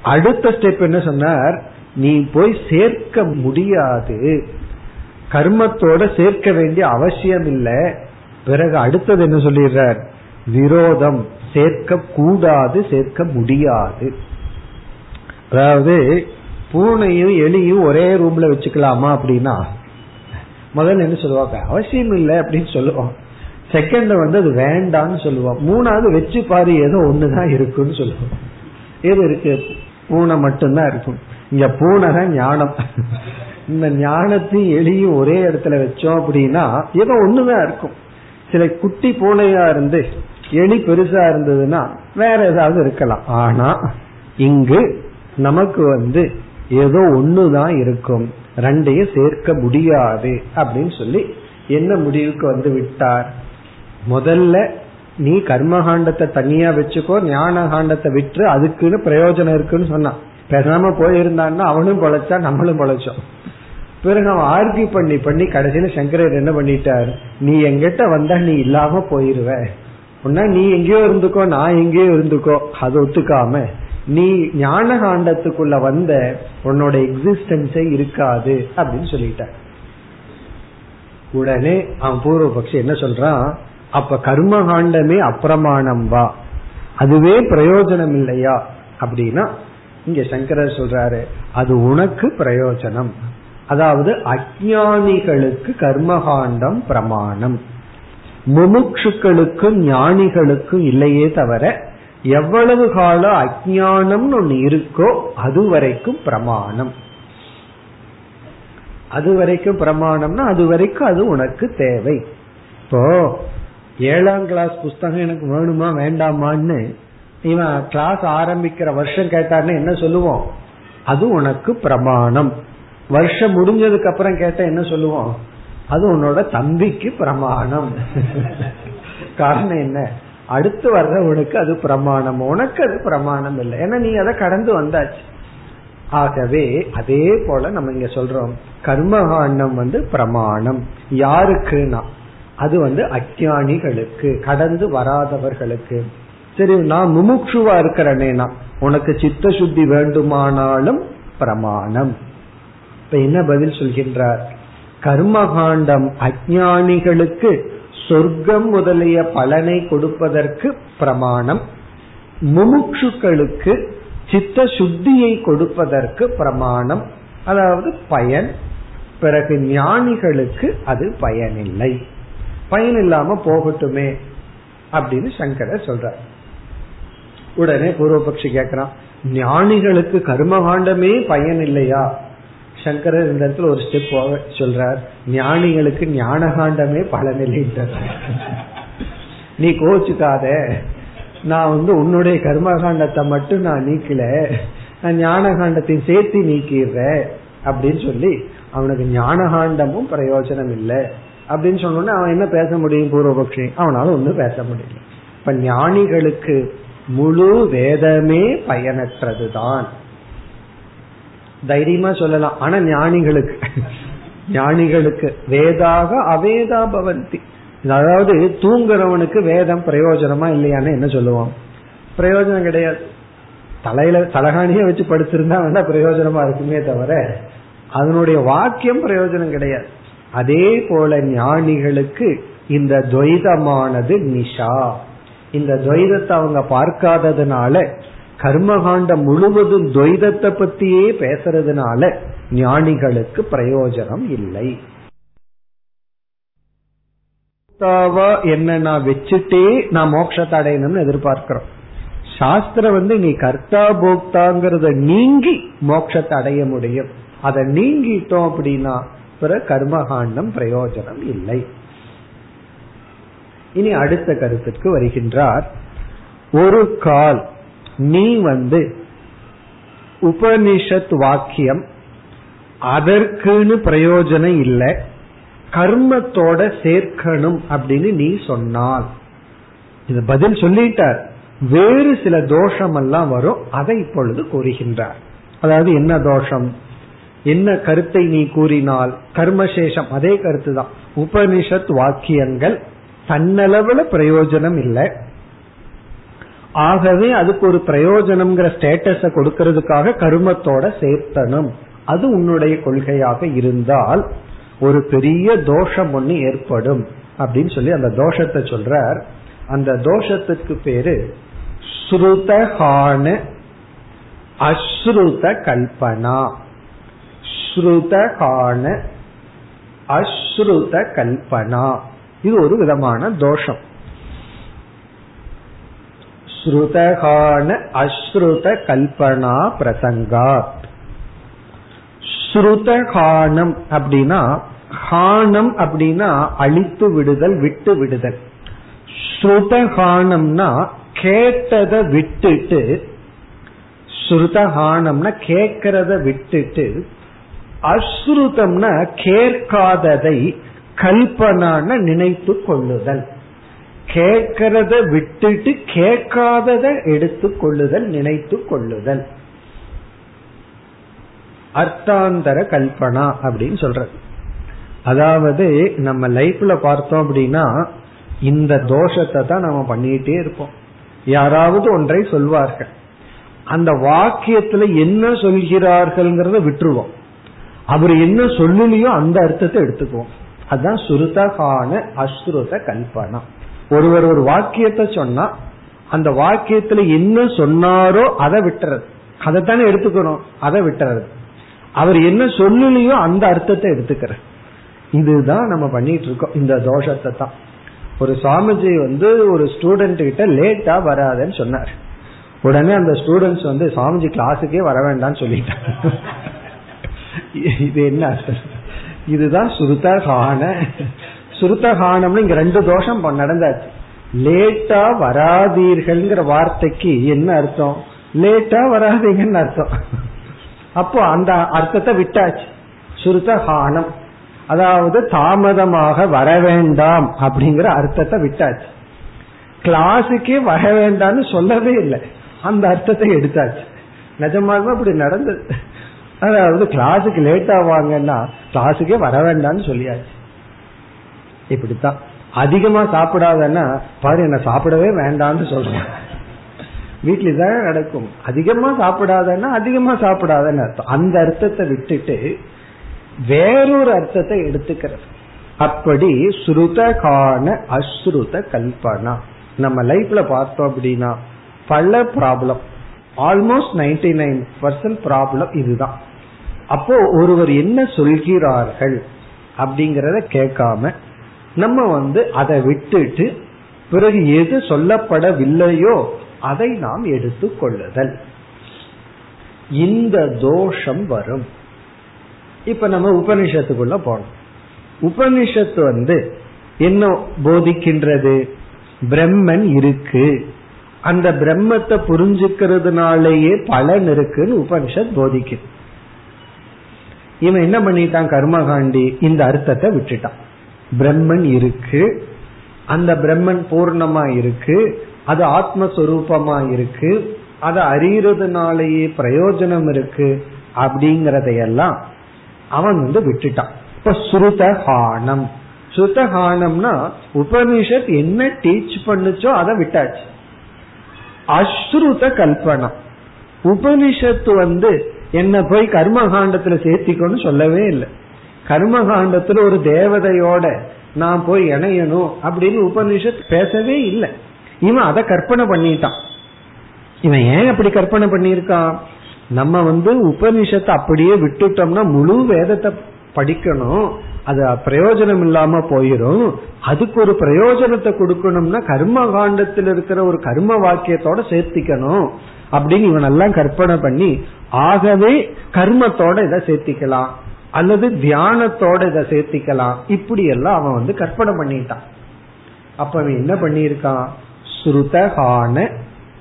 அடுத்த ஸ்டெப் என்ன சொன்னார்? நீ போய் சேர்க்க முடியாது. கர்மத்தோட சேர்க்க வேண்டிய அவசியம் இல்லை. பிறகு அடுத்தது என்ன சொல்லிடுறார்? விரோதம். சேர்க்க கூடாது சேர்க்க முடியாது. அதாவது பூனையும் எலியும் ஒரே ரூம்ல வச்சுக்கலாமா அப்படின்னா முதல்ல என்ன சொல்லுவாங்க? அவசியம் இல்லை அப்படின்னு சொல்லுவோம். செகண்ட் வந்து அது வேண்டாம்னு சொல்லுவோம் மூணாவது வச்சு பாரு ஏதோ ஒண்ணுதான் இருக்குன்னு சொல்லுவோம் எது இருக்கு? பூனை மட்டும்தான் இருக்கும். இங்க பூனை தான் ஞானம். இந்த ஞானத்தையும் எலியும் ஒரே இடத்துல வச்சோம் அப்படின்னா ஏதோ ஒண்ணுதான் இருக்கும். சில குட்டி பூனையா இருந்து எலி பெருசா இருந்ததுன்னா வேற ஏதாவது இருக்கலாம். ஆனா இங்கு நமக்கு வந்து ஏதோ ஒண்ணுதான் இருக்கும். ரெண்டையும் சேர்க்க முடியாது அப்படின்னு சொல்லி என்ன முடிவுக்கு வந்து விட்டார்? முதல்ல நீ கர்மகாண்டத்தை தனியா வச்சுக்கோ ஞான காண்டத்தை விட்டு அதுக்குன்னு பிரயோஜனம் இருக்குன்னு சொன்னான். பேசாம போயிருந்தான்னா அவனும் பொழைச்சா நம்மளும் பொழைச்சோம். பிறகு அவன் ஆர்கியூ பண்ணி பண்ணி கடைசியில சங்கரர் என்ன பண்ணிட்டார்? நீ எங்கிட்ட வந்தா நீ இல்லாம போயிருவ. உன்னா நீ எங்கேயோ இருந்துக்கோ நான் எங்கேயோ இருந்துக்கோ அதை ஒத்துக்காம. நீ ஞான காண்டத்துக்குள்ள வந்த உன்னோட எக்ஸிஸ்டன்ஸே இருக்காது அப்படின்னு சொல்லிட்ட உடனே அவன் பூர்வபக்ஷி என்ன சொல்றான்? அப்ப கர்மகாண்டமே அப்பிரமாணம் வா. அதுவே பிரயோஜனம் இல்லையா அப்படின்னா இங்க சங்கரர் சொல்றாரு அது உனக்கு பிரயோஜனம். அதாவது அஜானிகளுக்கு கர்மகாண்டம் பிரமாணம். முமுட்சுக்களுக்கும் ஞானிகளுக்கும் இல்லையே தவிர எவ்வளவு கால அஜானம்னு ஒண்ணு இருக்கோ அது வரைக்கும் பிரமாணம். அது வரைக்கும் பிரமாணம்னா அது வரைக்கும் அது உனக்கு தேவை. இப்போ ஏழாம் கிளாஸ் புஸ்தகம் எனக்கு வேணுமா வேண்டாமான்னு இவன் கிளாஸ் ஆரம்பிக்கிற வருஷம் கேட்டார்னு என்ன சொல்லுவோம்? அது உனக்கு பிரமாணம். வருஷம் முடிஞ்சதுக்கு அப்புறம் கேட்ட என்ன சொல்லுவோம்? அது உன்னோட தம்பிக்கு பிரமாணம். காரணம் என்ன? அடுத்து வர்றவனுக்கு அது பிரமாணம். உனக்கு அது பிரமாணம் இல்லை. ஏன்னா நீ அதை கடந்து வந்தாச்சு. ஆகவே அதே போல நம்ம இங்க சொல்றோம். கர்மகாண்டம் வந்து பிரமாணம். யாருக்குன்னா? அது வந்து அஜானிகளுக்கு கடந்து வராதவர்களுக்கு. சரி நான் முமுட்சுவா இருக்கிறேனேனா உனக்கு சித்த சுத்தி வேண்டுமானாலும் பிரமாணம். இப்ப என்ன பதில் சொல்கின்றார்? கர்மகாண்டம் அஜானிகளுக்கு சொர்க்கம் முதலிய பலனை கொடுப்பதற்கு பிரமாணம். முமுட்சுக்களுக்கு சித்த சுத்தியை கொடுப்பதற்கு பிரமாணம். அதாவது பயன். பிறகு ஞானிகளுக்கு அது பயனில்லை. பயன் இல்லாம போகட்டுமே அப்படின்னு சங்கரர் சொல்றார். உடனே பூர்வபக்ஷி கேக்குறான் ஞானிகளுக்கு கர்மகாண்டமே பயன் இல்லையா? சங்கரர் இந்த இடத்துல ஒரு ஸ்டெப் சொல்றார் ஞானிகளுக்கு ஞானகாண்டமே பலனில்லைன்றார் நீ கோச்சுக்காத நான் வந்து உன்னுடைய கர்மகாண்டத்தை மட்டும் நான் நீக்கல நான் ஞானகாண்டத்தையும் சேர்த்து நீக்கிடுறேன் அப்படின்னு சொல்லி அவனுக்கு ஞானகாண்டமும் பிரயோஜனம் இல்லை. அப்படின்னு சொன்னோடனே அவன் என்ன பேச முடியும் பூர்வபக்ஷி? அவனால ஒன்னும் பேச முடியல. இப்ப ஞானிகளுக்கு முழு வேதமே பயனற்றதுதான். தைரியமா சொல்லலாம். ஆனா ஞானிகளுக்கு ஞானிகளுக்கு வேதாக அவேதா பவந்தி. அதாவது தூங்குறவனுக்கு வேதம் பிரயோஜனமா இல்லையான்னு என்ன சொல்லுவான்? பிரயோஜனம் கிடையாது. தலையில தலகாணியே வச்சு படுத்திருந்தா வேணா பிரயோஜனமா இருக்குமே தவிர அதனுடைய வாக்கியம் பிரயோஜனம் கிடையாது. அதே போல ஞானிகளுக்கு இந்த துவைதமானது நிஷா. இந்த துவைதத்தை அவங்க பார்க்காததுனால கர்மகாண்டம் முழுவதும் துவைதத்தை பத்தியே பேசுறதுனால ஞானிகளுக்கு பிரயோஜனம் இல்லை. என்ன நான் வச்சுட்டே நான் மோட்சத்தை அடையணும்னு எதிர்பார்க்கிறோம். சாஸ்திரம் வந்து நீ கர்த்தா போக்தாங்கிறத நீங்கி மோட்சத்தை அடைய முடியும். அதை நீங்கிட்டோம் அப்படின்னா பிற கர்மகாண்டம் பிரயோஜனம் இல்லை. இனி அடுத்த கருத்துக்கு வருகின்றார். ஒரு கால் நீ வந்து உபனிஷத் வாக்கியம் அதற்குன்னு பிரயோஜனம் இல்லை கர்மத்தோட சேர்க்கணும் அப்படின்னு நீ சொன்னால். இது பதில் சொல்லிட்டார். வேறு சில தோஷம் எல்லாம் வரும் அதை இப்பொழுது கூறுகின்றார். அதாவது என்ன தோஷம்? என்ன கருத்தை நீ கூறினால்? கர்மசேஷம் அதே கருத்து தான் உபனிஷத் வாக்கியங்கள் தன்னளவுல பிரயோஜனம் இல்லை. ஆகவே அதுக்கு ஒரு பிரயோஜனம்ங்கிற ஸ்டேட்டஸ கொடுக்கறதுக்காக கருமத்தோட சேர்த்தனும் அது உன்னுடைய கொள்கையாக இருந்தால் ஒரு பெரிய தோஷம் ஒண்ணு ஏற்படும் அப்படின்னு சொல்லி அந்த தோஷத்தை சொல்றார். அந்த தோஷத்துக்கு பேரு ஸ்ருதஹான அஸ்ருத கல்பனா. ஸ்ருதஹான அஸ்ருத கல்பனா. இது ஒரு விதமான தோஷம். ஸ்ருதகான அஸ்ருத கல்பனா பிரசங்காத். ஸ்ருதகானம் அப்படின்னா ஹானம் அப்படின்னா அழித்து விடுதல் விட்டு விடுதல். ஸ்ருதகானம்னா கேட்டத விட்டுட்டு ஸ்ருதகானம்னா கேட்கறத விட்டுட்டு அஸ்ருதம்னா கேட்காததை கல்பனான நினைத்து கொள்ளுதல். கேட்கறத விட்டுட்டு கேட்காதத எடுத்து கொள்ளுதல் நினைத்து கொள்ளுதல். அர்த்தாந்தர கல்பனா அப்படின்னு சொல்றது. அதாவது நம்ம லைஃப்ல பார்த்தோம் அப்படின்னா இந்த தோஷத்தை தான் நம்ம பண்ணிட்டே இருப்போம். யாராவது ஒன்றை சொல்வார்கள். அந்த வாக்கியத்துல என்ன சொல்கிறார்கள்ங்கிறத விட்டுருவோம். அவர் என்ன சொல்லலையோ அந்த அர்த்தத்தை எடுத்துக்குவோம். அதுதான் சுருதகான அஸ்ருத கல்பனா. ஒருவர் ஒரு வாக்கியத்தை சொன்னா அந்த வாக்கியத்துல என்ன சொன்னாரோ அதை விட்டுறது. அதை தானே எடுத்துக்கணும் அதை விட்டுறது. அவர் என்ன சொல்லலையோ அந்த அர்த்தத்தை எடுத்துக்கிற இதுதான் நம்ம பண்ணிட்டு இருக்கோம். இந்த தோஷத்தை தான். ஒரு சுவாமிஜி வந்து ஒரு ஸ்டூடெண்ட் கிட்ட லேட்டா வராதுன்னு சொன்னார். உடனே அந்த ஸ்டூடெண்ட்ஸ் வந்து சுவாமிஜி கிளாஸுக்கே வர வேண்டாம்னு சொல்லிட்டாங்க. இது என்ன? இதுதான் சுருத்தகான. சுருத்தகானம்னு இங்க ரெண்டு தோஷம் நடந்தாச்சு. லேட்டா வராதீர்கள்ங்கிற வார்த்தைக்கு என்ன அர்த்தம்? லேட்டா வராதீங்கன்னு அர்த்தம். அப்போ அந்த அர்த்தத்தை விட்டாச்சு. சுருத்தகானம். அதாவது தாமதமாக வர வேண்டாம் அப்படிங்கிற அர்த்தத்தை விட்டாச்சு. கிளாஸுக்கே வர வேண்டாம்னு சொல்லவே இல்லை. அந்த அர்த்தத்தை எடுத்தாச்சு. நிஜமாலுமே அப்படி நடந்தது? அதாவது கிளாஸுக்கு லேட் ஆவாங்கன்னா கிளாஸுக்கே வர வேண்டாம்னு சொல்லியாச்சு. இப்படித்தான். அதிகமா சாப்பிடாதன்னா பாரு என்ன சாப்பிடவே வேண்டாம்னு சொல்றேன். வீட்டில் தான் நடக்கும். அதிகமா சாப்பிடாதன்னா அதிகமா சாப்பிடாதன்னு அர்த்தம். அந்த அர்த்தத்தை விட்டுட்டு வேறொரு அர்த்தத்தை எடுத்துக்கிறது. அப்படி ஸ்ருதகான அஸ்ருத கல்பனா. நம்ம லைஃப்ல பார்த்தோம் அப்படின்னா பல problem almost ninety nine percent problem இதுதான். அப்போ ஒருவர் என்ன சொல்கிறார்கள் அப்படிங்கறத கேட்காம நம்ம வந்து அதை விட்டுட்டு பிறகு எது சொல்லப்படவில்லையோ அதை நாம் எடுத்துக் கொள்ளுதல். இந்த தோஷம் வரும். இப்ப நம்ம உபனிஷத்துக்குள்ள போனோம் உபனிஷத்து வந்து என்ன போதிக்கின்றது? பிரம்மன் இருக்கு. அந்த பிரம்மத்தை புரிஞ்சுக்கிறதுனாலேயே பலன் இருக்குன்னு உபனிஷத் போதிக்குது. இவன் என்ன பண்ணிட்டான்? கர்மகாண்டி இந்த அர்த்தத்தை விட்டுட்டான். பிரம்மன் இருக்கு. அந்த பிரம்மன் பூர்ணமா இருக்கு. அது ஆத்மஸ்வரூபமா இருக்கு. அதை அறியறதுனாலேயே பிரயோஜனம் இருக்கு அப்படிங்கறதையெல்லாம் அவன் வந்து விட்டுட்டான். இப்ப ஸ்ருதஹானம். ஸ்ருதஹானம்னா உபனிஷத் என்ன டீச் பண்ணுச்சோ அதை விட்டாச்சு. அஸ்ருத கல்பனா. உபனிஷத்து வந்து என்ன போய் கர்மகாண்டத்துல சேர்த்திக்கணும்னு சொல்லவே இல்லை. கர்மகாண்டத்துல ஒரு தேவதையோட நான் போய் இணையணும் அப்படின்னு உபனிஷத் பேசவே இல்லை. இவன் அதை கற்பனை பண்ணிட்டான். இவன் ஏன் அப்படி கற்பனை பண்ணியிருக்கான்? நம்ம வந்து உபனிஷத்தை அப்படியே விட்டுட்டோம்னா முழு வேதத்தை படிக்கணும். அது பிரயோஜனம் இல்லாம போயிடும் அதுக்கு ஒரு பிரயோஜனத்தை கொடுக்கணும்னா கர்ம காண்டத்தில் இருக்கிற ஒரு கர்ம வாக்கியத்தோட சேர்த்திக்கணும். அப்படின்னு இவன் எல்லாம் கற்பனை பண்ணி ஆகவே கர்மத்தோட இதை சேர்த்திக்கலாம். அல்லது தியானத்தோட இதை சேர்த்திக்கலாம். இப்படி எல்லாம் அவன் வந்து கற்பனை பண்ணிட்டான். அப்ப அவன் என்ன பண்ணியிருக்கான்? ஸ்ருதகான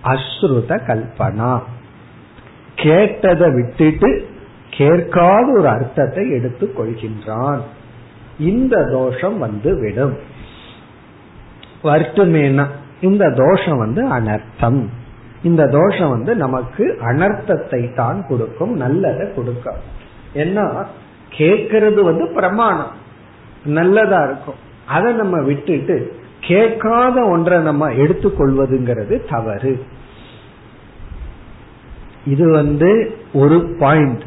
அஸ்ருத கல்பனா. கேட்டதை விட்டுட்டு கேட்காத ஒரு அர்த்தத்தை எடுத்து கொள்கின்றான். இந்த தோஷம் வந்து விடும். வருத்தமேனா? இந்த தோஷம் வந்து அனர்த்தம். இந்த தோஷம் வந்து நமக்கு அனர்த்தத்தை தான் கொடுக்கும் நல்லதை கொடுக்காது ஏன்னா கேட்கறது வந்து பிரமாணம். நல்லதா இருக்கும். அதை நம்ம விட்டுட்டு கேட்காத ஒன்றை நம்ம எடுத்துக்கொள்வதுங்கிறது தவறு. இது வந்து ஒரு பாயிண்ட்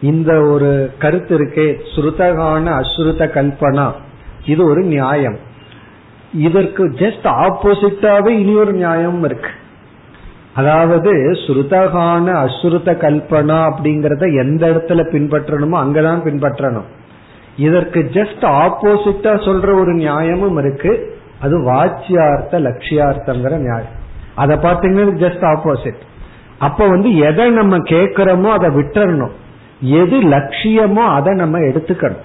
இந்த ஒரு கருத்து இருக்கே சுருத்தகான அசுருத்த கல்பனா. இது ஒரு நியாயம். இதற்கு ஜஸ்ட் ஆப்போசிட்டாவே இனி ஒரு நியாயம் இருக்கு. அதாவது ஸ்ருதகான அஸ்ருத கல்பனா அப்படிங்கறத எந்த இடத்துல பின்பற்றணுமோ அங்கதான் பின்பற்றணும். இதற்கு ஜஸ்ட் ஆப்போசிட்டா சொல்ற ஒரு நியாயமும் இருக்கு. அது வாச்சியார்த்த லட்சியார்த்தங்கிற நியாயம். அதை பார்த்தீங்கன்னா ஜஸ்ட் ஆப்போசிட் அப்ப வந்து எதை நம்ம கேட்கிறோமோ அதை விட்டுறணும். எது லட்சியமோ அதை நம்ம எடுத்துக்கணும்.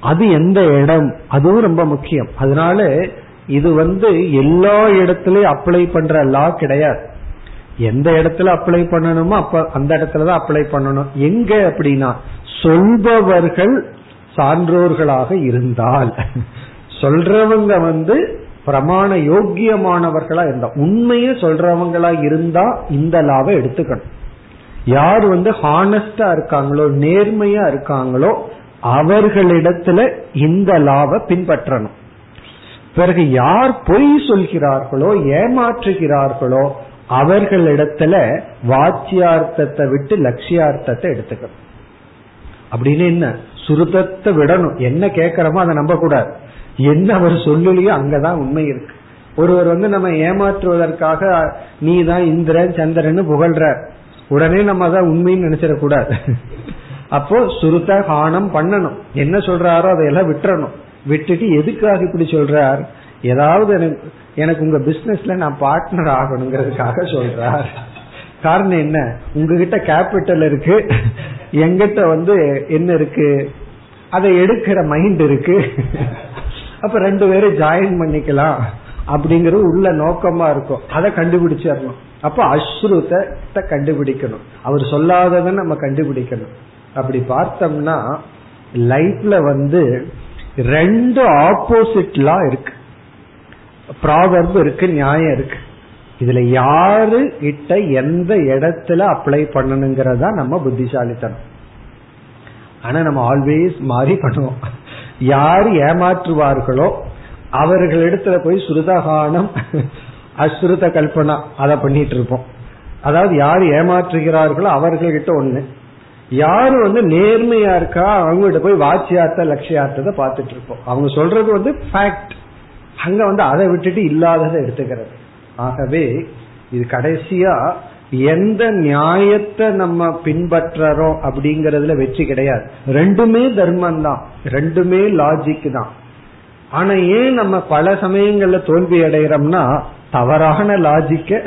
அது எந்த இடம்? அதுவும் ரொம்ப முக்கியம். அதனால இது வந்து எல்லா இடத்துலயும் அப்ளை பண்ற லா கிடையாது. எந்த இடத்துல அப்ளை பண்ணணுமோ அப்ப அந்த இடத்துலதான் அப்ளை பண்ணணும். எங்க அப்படின்னா சொல்பவர்கள் சான்றோர்களாக இருந்தால். சொல்றவங்க வந்து பிரமாண யோக்கியமானவர்களா இருந்தா உண்மையை சொல்றவங்களா இருந்தா இந்த லாவை எடுத்துக்கணும். யார் வந்து ஹானஸ்டா இருக்காங்களோ நேர்மையா இருக்காங்களோ அவர்களிடத்துல இந்த லாவை பின்பற்றணும். பிறகு யார் பொய் சொல்கிறார்களோ ஏமாற்றுகிறார்களோ அவர்களிடத்துல வாச்சியார்த்தத்தை விட்டு லட்சியார்த்தத்தை எடுத்துக்கணும். அப்படின்னு என்ன? சுருதத்தை விடணும். என்ன கேட்கிறோமோ அதை நம்ப கூடாது என்ன அவர் சொல்லலையோ அங்கதான் உண்மை இருக்கு. ஒருவர் வந்து நம்ம ஏமாற்றுவதற்காக நீ தான் இந்திரன் சந்திரன் புகழ்ற உடனே நம்ம அதான் உண்மைன்னு நினைச்சிடக்கூடாது. அப்போ சுருத்த ஹானம் பண்ணணும். என்ன சொல்றாரோ அதையெல்லாம் விட்டுறணும். விட்டுட்டு எதுக்காக இப்படி சொல்றார்? ஏதாவது எனக்கு எனக்கு உங்க பிசினஸ்ல நான் பார்ட்னர் ஆகணுங்கிறதுக்காக சொல்றார். காரணம் என்ன? உங்ககிட்ட கேபிட்டல் இருக்கு. எங்கிட்ட வந்து என்ன இருக்கு? அதை எடுக்கிற மைண்ட் இருக்கு. அப்ப ரெண்டு பேரும் ஜாயின் பண்ணிக்கலாம் அப்படிங்கறது உள்ள நோக்கமா இருக்கும். அதை கண்டுபிடிச்சிடணும். அப்ப அஸ்ருத்தை கண்டுபிடிக்கணும். அவர் சொல்லாததை நம்ம கண்டுபிடிக்கணும். அப்படி பார்த்தோம்னா லைஃப்ல வந்து ரெண்டு ஆப்போசிட்லாம் இருக்கு. ப்ராவர்பு இருக்கு நியாயம் இருக்கு. இதுல யாரு கிட்ட எந்த இடத்துல அப்ளை பண்ணணுங்கிறதா நம்ம புத்திசாலித்தனம். ஆனா நம்ம ஆல்வேஸ் மாறி பண்ணுவோம் யார் ஏமாற்றுவார்களோ அவர்களிடத்துல போய் சுருதகானம் அஸ்ருத கல்பனா அதை பண்ணிட்டு இருப்போம். அதாவது யார் ஏமாற்றுகிறார்களோ அவர்கள்கிட்ட ஒண்ணு. யாரு வந்து நேர்மையா இருக்கா அவங்ககிட்ட போய் வாட்சியார்த்த லட்சியார்த்தத்தை பார்த்துட்டு இருப்போம். அவங்க சொல்றது வந்து ஃபேக்ட் அங்க வந்து அதை விட்டுட்டு இல்லாததை எடுத்துக்கிறது. ஆகவே இது கடைசியா எந்த நியாயத்தை நம்ம பின்பற்றுறோம் அப்படிங்கறதுல வெற்றி கிடையாது. ரெண்டுமே தர்மம் தான் ரெண்டுமே லாஜிக் தான். ஆனா ஏன் நம்ம பல சமயங்கள்ல தோல்வி அடைகிறோம்னா தவறான லாஜிக்க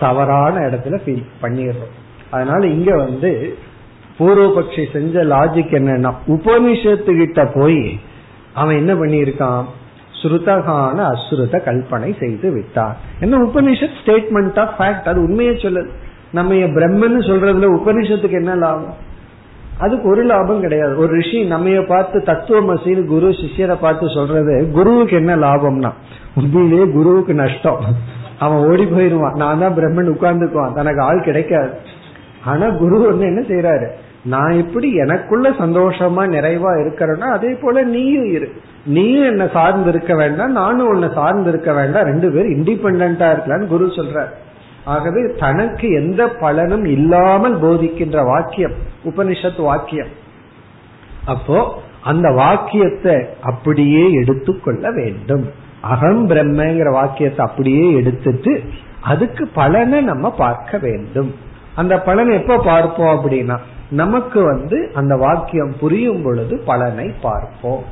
தவறான இடத்துல ஃபீல் பண்ணிடுறோம். அதனால இங்க வந்து பூர்வபக்ஷி செஞ்ச லாஜிக் என்னன்னா உபனிஷத்துக்கிட்ட போய் அவன் என்ன பண்ணியிருக்கான்? ஸ்ருதகான அஸ்ருத கல்பனை செய்து விட்டார். என்ன உபனிஷத்? ஸ்டேட்மெண்ட் ஆஃப் ஃபேக்ட் அது உண்மையை சொல்லுது நம்ம பிரம்மன்னு சொல்றதுல உபனிஷத்துக்கு என்ன லாபம்? அதுக்கு ஒரு லாபம் கிடையாது. ஒரு ரிஷி நம்ம பார்த்து தத்துவமசின்னு குரு சிஷியரை பார்த்து சொல்றது குருவுக்கு என்ன லாபம்னா உண்மையிலேயே குருவுக்கு நஷ்டம். அவன் ஓடி போயிருவான். நான் தான் பிரம்மன் உட்கார்ந்துக்குவான். தனக்கு ஆள் கிடைக்காது. ஆனா குரு வந்து என்ன செய்யறாரு நான் எப்படி எனக்குள்ள சந்தோஷமா நிறைவா இருக்கிறேன்னா அதே போல நீயும் இரு. நீயும் என்ன சார்ந்து இருக்க வேண்டாம் நானும் உன்னை சார்ந்து இருக்க வேண்டாம் ரெண்டு பேரும் இண்டிபெண்டா இருக்கலாம்னு குரு சொல்ற ஆகவே தனக்கு எந்த பலனும் இல்லாமல் போதிக்கின்ற வாக்கியம் உபனிஷத் வாக்கியம். அப்போ அந்த வாக்கியத்தை அப்படியே எடுத்துக்கொள்ள வேண்டும். அகம் பிரம்மங்கிற வாக்கியத்தை அப்படியே எடுத்துட்டு அதுக்கு பலனை நம்ம பார்க்க வேண்டும். அந்த பலனை எப்ப பார்ப்போம் அப்படின்னா நமக்கு வந்து அந்த வாக்கியம் புரியும் பொழுது பலனை பார்ப்போம்.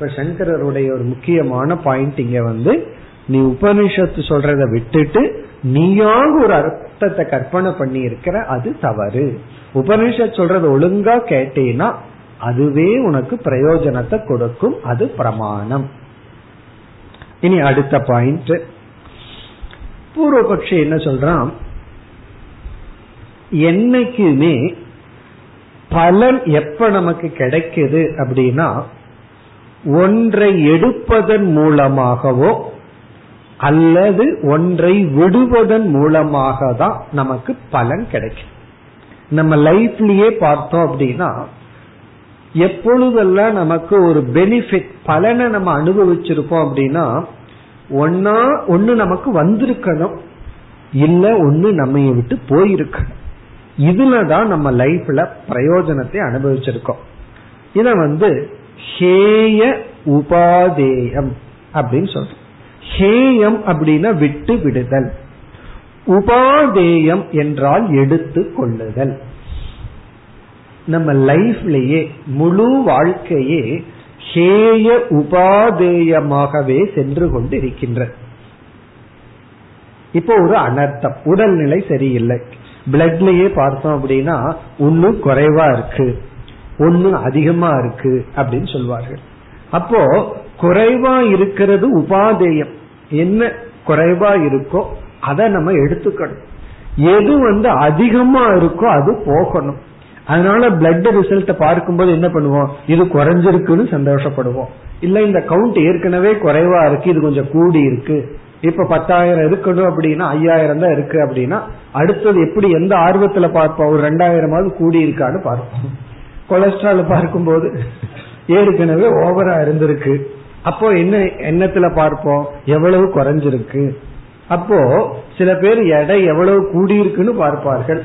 இப்ப சங்கரருடைய ஒரு முக்கியமான பாயிண்ட் இங்க வந்து நீ உபனிஷத்து சொல்றத விட்டுட்டு நீயாக ஒரு அர்த்தத்தை கற்பனை பண்ணி இருக்கிற அது தவறு. உபனிஷத் சொல்றத ஒழுங்கா கேட்டீங்கன்னா அதுவே உனக்கு பிரயோஜனத்தை கொடுக்கும் அது பிரமாணம். இனி அடுத்த பாயிண்ட் பூர்வபக்ஷி என்ன சொல்றான்? என்னைக்குமே பலன் எப்ப நமக்கு கிடைக்குது அப்படின்னா ஒன்றை எடுப்பதன் மூலமாகவோ அல்லது ஒன்றை விடுவதன் மூலமாக தான் நமக்கு பலன் கிடைக்கும். நம்ம லைஃப்லயே பார்த்தோம் அப்படின்னா எப்பொழுதெல்லாம் நமக்கு ஒரு பெனிஃபிட் பலனை நம்ம அனுபவிச்சிருப்போம் அப்படின்னா ஒன்னா ஒன்னு நமக்கு வந்திருக்கணும். இல்ல ஒன்னு நம்ம விட்டு போயிருக்கணும். இதுலதான் நம்ம லைஃப்ல பிரயோஜனத்தை அனுபவிச்சிருக்கோம். இத வந்து ஹேய உபாதேயம் அப்படின்னு சொல்றோம். ஹேயம் அப்படின்னா விட்டு விடுதல். உபாதேயம் என்றால் எடுத்து கொள்ளுதல். நம்ம லைஃப்லயே முழு வாழ்க்கையே ஹேய உபாதேயமாகவே சென்று கொண்டு இருக்கின்ற இப்போ ஒரு அனர்த்தம் உடல்நிலை சரியில்லை. பிளட்லயே பார்த்தோம் அப்படின்னா ஒன்னு குறைவா இருக்கு. ஒன்னு அதிகமா இருக்கு அப்படின்னு சொல்வார்கள். அப்போ குறைவா இருக்கிறது உபாதேயம். என்ன குறைவா இருக்கோ அதை நம்ம எடுத்துக்கணும். எது வந்து அதிகமா இருக்கோ அது போகணும். அதனால பிளட் ரிசல்ட் பார்க்கும்போது என்ன பண்ணுவோம்? இது குறைஞ்சிருக்குன்னு சந்தோஷப்படுவோம். இல்ல இந்த கவுண்ட் ஏற்கனவே குறைவா இருக்கு இது கொஞ்சம் கூடி இருக்கு. இப்ப பத்தாயிரம் இருக்கணும் அப்படின்னா ஐயாயிரம் தான் இருக்கு அப்படின்னா அடுத்தது எப்படி எந்த ஆர்வத்துல பார்ப்போம்? ஒரு ரெண்டாயிரமாவது கூடி இருக்கான்னு பார்ப்போம். கொலஸ்ட்ரால் பார்க்கும்போது ஏற்கனவே ஓவரா இருந்திருக்கு. அப்போ என்ன எண்ணத்துல பார்ப்போம்? எவ்வளவு குறைஞ்சிருக்கு? அப்போ சில பேர் எடை எவ்வளவு கூடியிருக்குன்னு பார்ப்பார்கள்.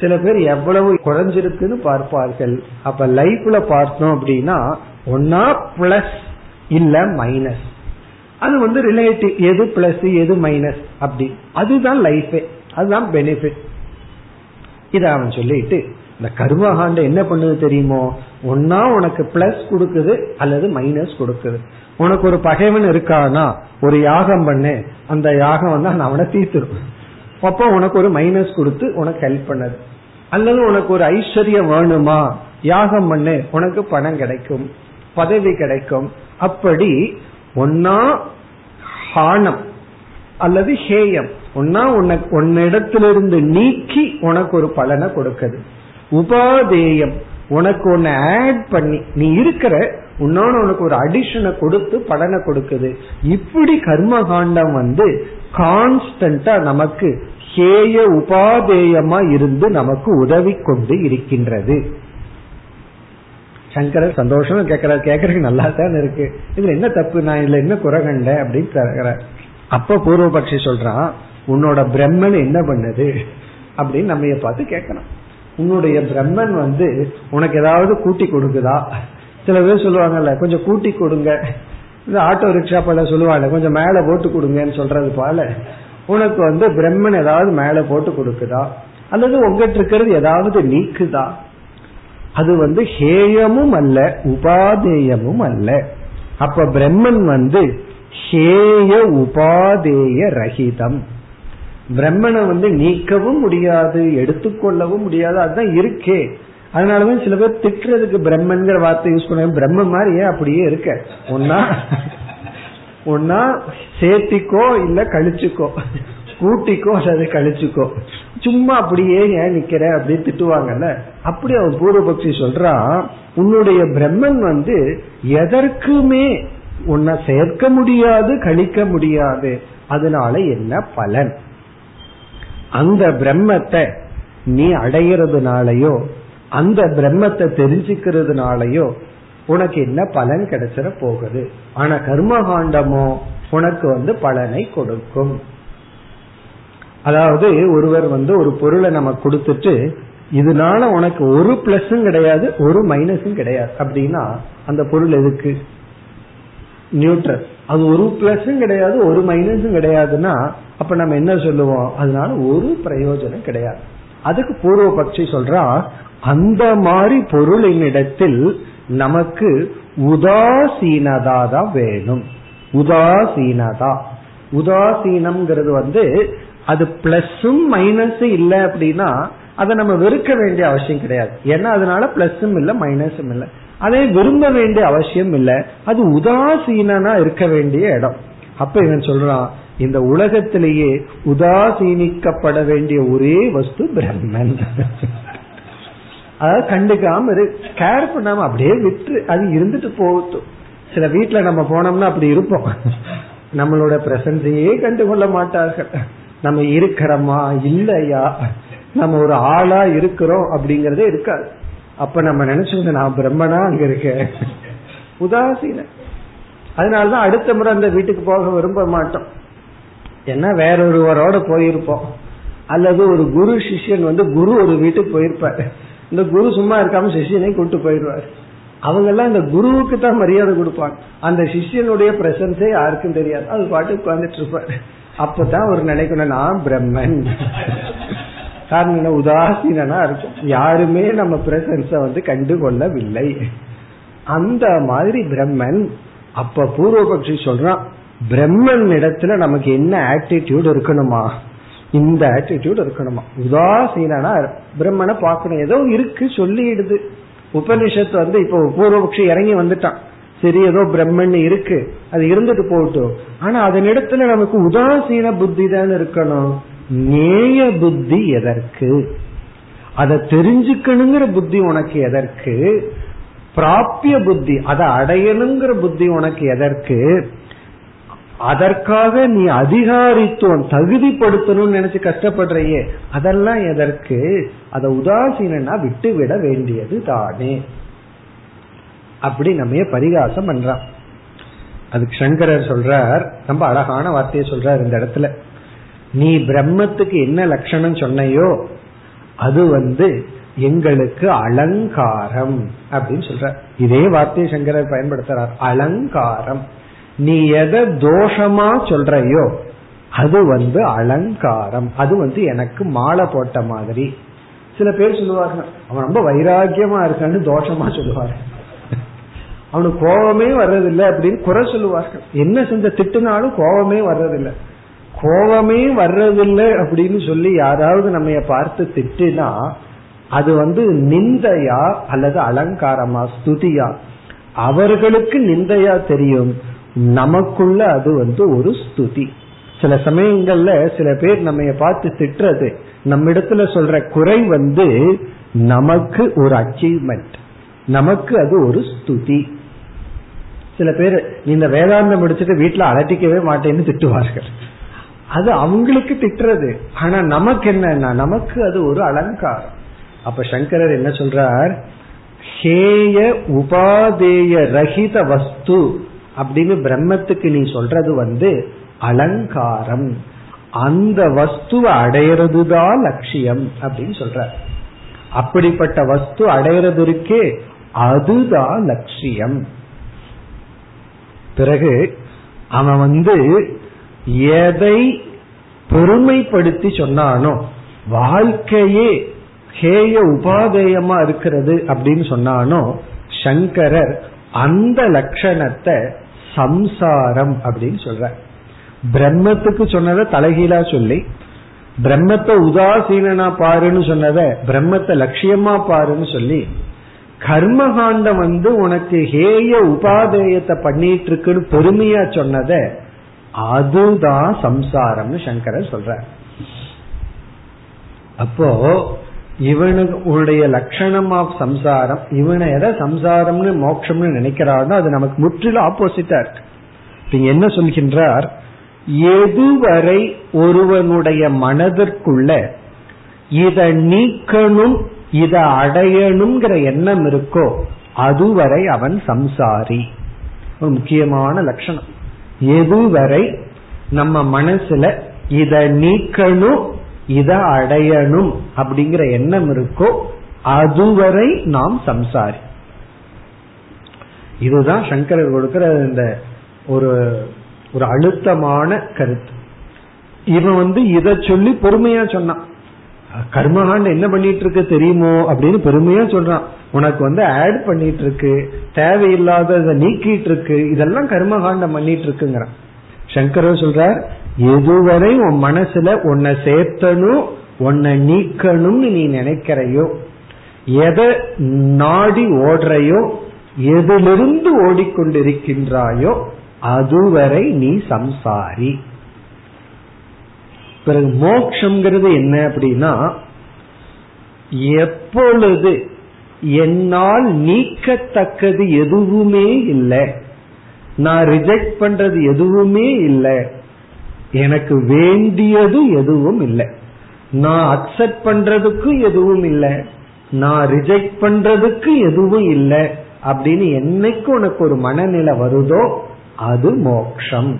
சில பேர் எவ்வளவு குறைஞ்சிருக்குன்னு பார்ப்பார்கள். அப்ப லைஃப்ல பார்த்தோம் அப்படின்னா ஒன்னா பிளஸ் இல்ல மைனஸ் அது வந்து ரிலேட்டிவ் எது பிளஸ் எது மைனஸ் அப்படி. அதுதான் லைஃபே அதுதான் பெனிஃபிட் இத அவன் சொல்லிட்டு இந்த கர்மகாண்ட என்ன பண்ணுது தெரியுமோ? ஒன்னா உனக்கு பிளஸ் கொடுக்குது அல்லது மைனஸ் கொடுக்குது. உனக்கு ஒரு பகைவன் இருக்கானா ஒரு யாகம் பண்ணு. அந்த யாகம் வந்து அவனை தீர்த்துரும் அப்போ உனக்கு ஒரு மைனஸ் கொடுத்து உனக்கு ஹெல்ப் பண்ணது. அல்லது உனக்கு ஒரு ஐஸ்வர்யம் வேணுமா? யாகம் பண்ணு உனக்கு பணம் கிடைக்கும் பதவி கிடைக்கும். அப்படி ஒன்னா ஹானம் அல்லது ஹேயம் ஒன்னா உனக்கு உன்னிடத்திலிருந்து நீக்கி உனக்கு ஒரு பலனை கொடுக்குது. உபாதேயம். உனக்கு ஒன்னு ஆட் பண்ணி நீ இருக்கிற உன்னோட உனக்கு ஒரு அடிஷனை கொடுத்து பலனை கொடுக்குது. இப்படி கர்மகாண்டம் வந்து கான்ஸ்டன்டா நமக்கு ஹேய உபாதேயமா இருந்து நமக்கு உதவி கொண்டு இருக்கின்றது. சங்கரர் சந்தோஷம் கேட்கிறார் கேட்கறதுக்கு நல்லா தான் இருக்கு. இதுல என்ன தப்பு? நான் இதுல என்ன குறை அப்படின்னு கேட்கிறார் அப்ப பூர்வபக்ஷி சொல்றான் உன்னோட பிரம்மன் என்ன பண்ணுது? அப்படின்னு நம்ம பார்த்து கேட்கணும். உன்னுடைய பிரம்மன் வந்து உனக்கு ஏதாவது கூட்டி கொடுக்குதா? சில பேர் சொல்லுவாங்கல்ல கொஞ்சம் கூட்டி கொடுங்க. இந்த ஆட்டோ ரிக்ஷா பல சொல்லுவாங்க கொஞ்சம் மேலே போட்டு கொடுங்கன்னு சொல்றது போல. உனக்கு வந்து பிரம்மன் ஏதாவது மேலே போட்டு கொடுக்குதா? அல்லது உங்ககிட்ட இருக்கிறது ஏதாவது நீக்குதா? அது வந்து ஹேயமும் அல்ல உபாதேயமும் அல்ல. அப்ப பிரம்மன் வந்து ஹேய உபாதேய ரஹிதம். பிரம்மனை வந்து நீக்கவும் முடியாது எடுத்துக்கொள்ளவும் முடியாது அதுதான் இருக்கே. அதனாலதான் சில பேர் திட்டுறதுக்கு பிரம்மன்கிற வார்த்தை யூஸ் பண்ண பிரம்ம மாதிரி ஏன் அப்படியே இருக்க? ஒன்னா ஒன்னா சேர்த்திக்கோ இல்ல கழிச்சுக்கோ. கூட்டிக்கோ அல்லது கழிச்சுக்கோ. சும்மா அப்படியே ஏன் நிக்கிற அப்படின்னு திட்டுவாங்கல்ல? அப்படி அவன் பூர்வபக்ஷி சொல்றான் உன்னுடைய பிரம்மன் வந்து எதற்குமே உன்னை சேர்க்க முடியாது கழிக்க முடியாது. அதனால என்ன பலன்? அந்த பிரம்மத்தை நீ அடைகிறதுனாலயோ அந்த பிரம்மத்தை தெரிஞ்சுக்கிறதுனாலயோ உனக்கு என்ன பலன் கிடைச்சிட போகுது? ஆனா கர்மகாண்டமோ உனக்கு வந்து பலனை கொடுக்கும். அதாவது ஒருவர் வந்து ஒரு பொருளை நம்ம கொடுத்துட்டு இதனால உனக்கு ஒரு பிளஸும் கிடையாது ஒரு மைனஸும் கிடையாது. அப்படின்னா அந்த பொருள் எதுக்கு? நியூட்ரல். அது ஒரு பிளஸும் கிடையாது ஒரு மைனஸும் கிடையாதுன்னா அப்ப நம்ம என்ன சொல்லுவோம்? அதனால ஒரு பிரயோஜனம் கிடையாது. அதுக்கு பூர்வ பட்சி சொல்றா அந்த மாதிரி பொருளின் இடத்தில் நமக்கு உதாசீனதா தான் வேணும். உதாசீனதா. உதாசீனம்ங்கிறது வந்து அது பிளஸும் மைனஸும் இல்லை அப்படின்னா அதை நம்ம வெறுக்க வேண்டிய அவசியம் கிடையாது. ஏன்னா அதனால பிளஸும் இல்லை மைனஸும் இல்லை. அதை விரும்ப வேண்டிய அவசியம் இல்லை. அது உதாசீனா இருக்க வேண்டிய இடம். அப்ப இவன் சொல்றான் இந்த உலகத்திலேயே உதாசீனிக்கப்பட வேண்டிய ஒரே வஸ்து பிரம்மன். அதாவது கண்டுக்காம கேர் பண்ணாம அப்படியே விட்டு அது இருந்துட்டு போகட்டும். சில வீட்டுல நம்ம போனோம்னா அப்படி இருப்போம். நம்மளோட பிரசன்ஸையே கண்டுகொள்ள மாட்டார்கள். நம்ம இருக்கிறோமா இல்லையா? நம்ம ஒரு ஆளா இருக்கிறோம் அப்படிங்கறதே இருக்காது. அப்ப நம்ம நினைச்சுங்க நான் பிரம்மனா அங்க இருக்கேன் உதாசீன. அதனாலதான் அடுத்த முறை அந்த வீட்டுக்கு போக விரும்ப மாட்டோம். ஏன்னா வேறொருவரோட போயிருப்போம். அல்லது ஒரு குரு சிஷ்யன் வந்து குரு ஒரு வீட்டுக்கு போயிருப்பாரு. இந்த குரு சும்மா இருக்காம சிஷியனை கூட்டு போயிடுவார். அவங்க எல்லாம் இந்த குருவுக்கு தான் மரியாதை கொடுப்பாங்க. அந்த சிஷியனுடைய பிரசன்ஸே யாருக்கும் தெரியாது. அது பாட்டு உட்கார்ந்துட்டு இருப்பாரு. அப்பதான் ஒரு நினைக்கணும் நான் பிரம்மன். காரணம் என்ன உதாசீனா இருக்கும் யாருமே நம்ம பிரசன்ஸ வந்து கண்டுகொள்ளவில்லை. அந்த மாதிரி பிரம்மன் அப்ப பூர்வபக்ஷி சொல்றான் பிரம்மன் இடத்துல நமக்கு என்ன ஆட்டிடியூட் இருக்கணுமா? இந்த ஆட்டிடியூட் இருக்கணுமா? உதாசீனா பிரம்மனை பார்க்கணும். ஏதோ இருக்கு சொல்லிடுது. உபனிஷத்து வந்து இப்போ பூர்வபக்ஷி இறங்கி வந்துட்டான். சரி ஏதோ பிரம்மன் இருக்கு. அது இருந்துட்டு போகட்டும். ஆனா அதனிடத்துல நமக்கு உதாசீன புத்தி தான் இருக்கணும். நேய புத்தி எதற்கு? அதை தெரிஞ்சுக்கணுங்கிற புத்தி உனக்கு எதற்கு? பிராப்பிய புத்தி அதை அடையணுங்கிற புத்தி உனக்கு எதற்கு? அதற்காக நீ அதிகாரித்துவம் தகுதிப்படுத்தணும்னு நினைச்சு கஷ்டப்படுறையே அதெல்லாம் எதற்கு? அதை உதாசீனா விட்டு விட வேண்டியது தானே. அப்படி நம்ம பரிகாசம் பண்றான் அதுக்கு சங்கரர் சொல்றார் ரொம்ப அழகான வார்த்தையை சொல்றார் இந்த இடத்துல. நீ பிரம்மத்துக்கு என்ன லட்சணம் சொன்னையோ அது வந்து எங்களுக்கு அலங்காரம் அப்படின்னு சொல்ற இதே வார்த்தையை சங்கரர் பயன்படுத்துறார். அலங்காரம். நீ எதை தோஷமா சொல்றையோ அது வந்து அலங்காரம். அது வந்து எனக்கு மாலை போட்ட மாதிரி. சில பேர் சொல்லுவாங்க அவன் ரொம்ப வைராக்கியமா இருக்கான்னு தோஷமா சொல்லுவாரு. அவனுக்கு கோபமே வர்றதில்லை அப்படின்னு குறை சொல்லுவார்கள். என்ன செஞ்ச திட்டுனாலும் கோபமே வர்றதில்லை. கோபமே வர்றதில்லை அப்படின்னு சொல்லி யாராவது நம்ம பார்த்து திட்டுனா அது வந்து நிந்தையா அல்லது அலங்காரமா ஸ்துதியா? அவர்களுக்கு நிந்தையா தெரியும். நமக்குள்ள அது வந்து ஒரு ஸ்துதி. சில சமயங்கள்ல சில பேர் நம்ம பார்த்து திட்டுறது நம்ம இடத்துல சொல்ற குறை வந்து நமக்கு ஒரு அச்சீவ்மெண்ட் நமக்கு அது ஒரு ஸ்துதி. சில பேர் இந்த வேதாந்தம் முடிச்சுட்டு வீட்டுல அலட்டிக்கவே மாட்டேன்னு திட்டுவார்கள். அது அவங்களுக்கு திட்டுறது. ஆனா நமக்கு என்னன்னா நமக்கு அது ஒரு அலங்காரம். அப்ப சங்கரர் என்ன சொல்றார்? ஹேய உபாதேய ரஹித வஸ்து அப்படின்னு பிரம்மத்துக்கு நீ சொல்றது வந்து அலங்காரம். அந்த வஸ்துவை அடையிறது தான் லட்சியம் அப்படின்னு சொல்ற அப்படிப்பட்ட வஸ்து அடையிறது இருக்கே அதுதான் லட்சியம். பிறகு அவன் வந்து எதை பெருமைப்படுத்தி சொன்னானோ வாழ்க்கையே ஹேய உபாதேயமா இருக்கிறது அப்படின்னு சொன்னானோ சங்கரர் அந்த லட்சணத்தை சம்சாரம் அப்படின்னு சொல்ற பிரம்மத்துக்கு சொன்னதை தலைகீழா சொல்லி பிரம்மத்தை உதாசீனா பாருன்னு சொன்னத பிரம்மத்தை லட்சியமா பாருன்னு சொல்லி கர்மகாண்டம் வந்து உனக்கு ஹேய உபாதேயத்தை பண்ணிட்டு இருக்குன்னு பெருமையா சொன்னத அதுதான் சம்சாரம்னு சங்கரர் சொல்ற அப்போ இவனுடைய லட்சணம் ஆஃப் சம்சாரம் இவனை எதை சம்சாரம்னு மோட்சம்னு நினைக்கிறானோ அது நமக்கு முற்றிலும் ஆப்போசிட்டா இருக்கு. என்ன சொல்கின்றார்? எதுவரை ஒருவனுடைய மனதிற்குள்ள இத நீக்கணும் இத அடையணுங்கிற எண்ணம் இருக்கோ அதுவரை அவன் சம்சாரி. ஒரு முக்கியமான லட்சணம். எதுவரை நம்ம மனசுல இத நீக்கணும் இத அடையணும் அப்படிங்கிற எண்ணம் இருக்கோ அதுவரை நாம் சம்சாரி. இதுதான் சங்கரர் கொடுக்கிற இந்த ஒரு ஒரு அழுத்தமான கருத்து. இவன் வந்து இத சொல்லி பொறுமையா சொன்னான். கர்மகாண்ட என்ன பண்ணிட்டு இருக்கு தெரியுமோ அப்படின்னு பெருமையா சொல்றான். உனக்கு வந்து ஆட் பண்ணிட்டு இருக்கு தேவையில்லாத நீக்கிட்டு இருக்கு இதெல்லாம் கர்மகாண்டம் பண்ணிட்டு இருக்குங்கிறான் சங்கரர் சொல்றார் எதுவரை உன் மனசுல உன்னை சேர்த்தனும் உன்னை நீக்கணும்னு நீ நினைக்கிறையோ எதை நாடி ஓடுறையோ எதிலிருந்து ஓடிக்கொண்டிருக்கின்றாயோ அதுவரை நீ சம்சாரி. பிறகு மோக்ஷங்கிறது என்ன அப்படின்னா எப்பொழுது என்னால் நீக்கத்தக்கது எதுவுமே இல்லை நான் ரிஜெக்ட் பண்றது எதுவுமே இல்லை எனக்கு வேண்டியது எதுவும் இல்லை. நான் அக்செப்ட் பண்றதுக்கு எதுவும் இல்லை நான் ரிஜெக்ட் பண்றதுக்கு எதுவும் இல்லை அப்படின்னு என்னைக்கு உனக்கு ஒரு மனநிலை வருதோ அது மோக்ஷம்.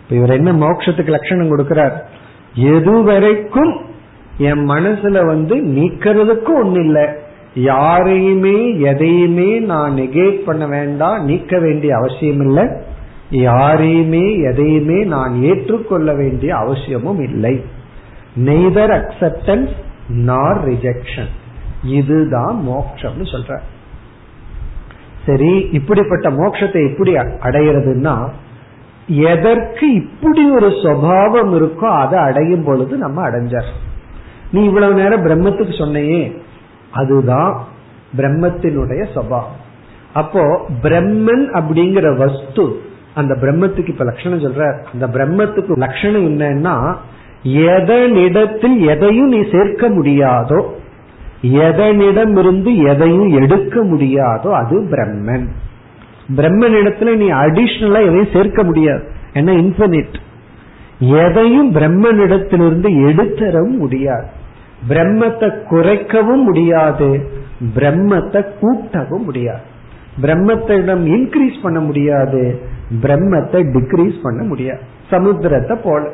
இப்ப இவர் என்ன மோக்ஷத்துக்கு லட்சணம் கொடுக்கிறார்? எதுவரைக்கும் என் மனசுல வந்து நீக்கிறதுக்கும் ஒண்ணு இல்லை யாரையுமே எதையுமே நான் நெகேட் பண்ண வேண்டாம் நீக்க வேண்டிய அவசியம் இல்லை யாரையுமே எதையுமே நான் ஏற்றுக்கொள்ள வேண்டிய அவசியமும் இல்லை. நெய்தர் அக்செப்டன்ஸ் நார் ரிஜெக்ஷன் இதுதான் மோக்ஷம்னு சொல்ற. சரி இப்படிப்பட்ட மோட்சத்தை எப்படி அடையிறதுன்னா எதற்கு இப்படி ஒரு சுவாவம் இருக்கோ அதை அடையும் பொழுது நம்ம அடைஞ்சார். நீ இவ்வளவு நேரம் பிரம்மத்துக்கு சொன்னையே அதுதான் பிரம்மத்தினுடைய சுவாவம். அப்போ பிரம்மன் அப்படிங்கிற வஸ்து அந்த பிரம்மத்துக்கு இப்ப லட்சணம் சொல்ற அந்த பிரம்மத்துக்கு லட்சணம் என்னன்னா எதனிடத்தில் எதையும் நீ சேர்க்க முடியாதோ எதனிடமிருந்து எதையும் எடுக்க முடியாதோ அது பிரம்மன். பிரம்மனிடத்துல நீ அடிஷ்னலா எதையும் சேர்க்க முடியாது. என்ன இன்ஃபினிட் எதையும் பிரம்மனிடத்திலிருந்து எடுத்தரவும் முடியாது. பிரம்மத்தை குறைக்கவும் முடியாது. பிரம்மத்தை கூட்டவும் முடியாது. பிரம்மத்திடம் இன்க்ரீஸ் பண்ண முடியாது. பிரம்மத்தை டிக்ரீஸ் பண்ண முடியாது. சமுத்திரத்தை போல.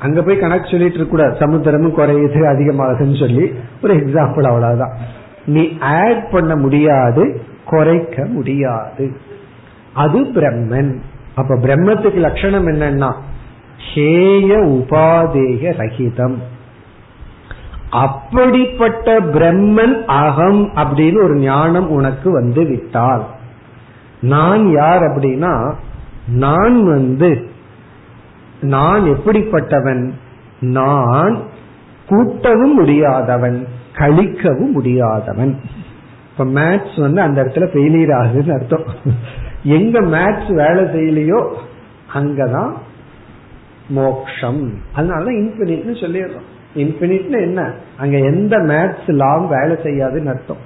அங்க போய் கணக்கு சொல்லிட்டு இருக்க கூடாது. சமுத்திரமும் குறையுது அதிகமாகுதுன்னு சொல்லி ஒரு எக்ஸாம்பிள் அவ்வளவுதான். நீ ஆட் பண்ண முடியாது. குறைக்க முடியாது. அது பிரம்மன். அப்ப பிரம்மத்துக்கு லட்சணம் என்னன்னா ஹேய உபாதேய ரஹிதம். அப்படிப்பட்ட பிரம்மன் அகம் அப்படின்னு ஒரு ஞானம் உனக்கு வந்து விட்டால் நான் யார் அப்படின்னா நான் வந்து நான் எப்படிப்பட்டவன்? நான் கூட்டவும் முடியாதவன் கழிக்கவும் முடியாதவன். இப்ப மேத்ஸ் வந்து அந்த இடத்துல ஃபெயிலியர் ஆகுதுன்னு அர்த்தம். எங்க மேத்ஸ் வேலை செய்யலையோ அங்கதான் மோக்ஷம். அதனாலதான் இன்பினிட்னு சொல்லிடுறோம். இன்பினிட்னு என்ன? அங்க எந்த மேத்ஸ் லாவும் வேலை செய்யாதுன்னு அர்த்தம்.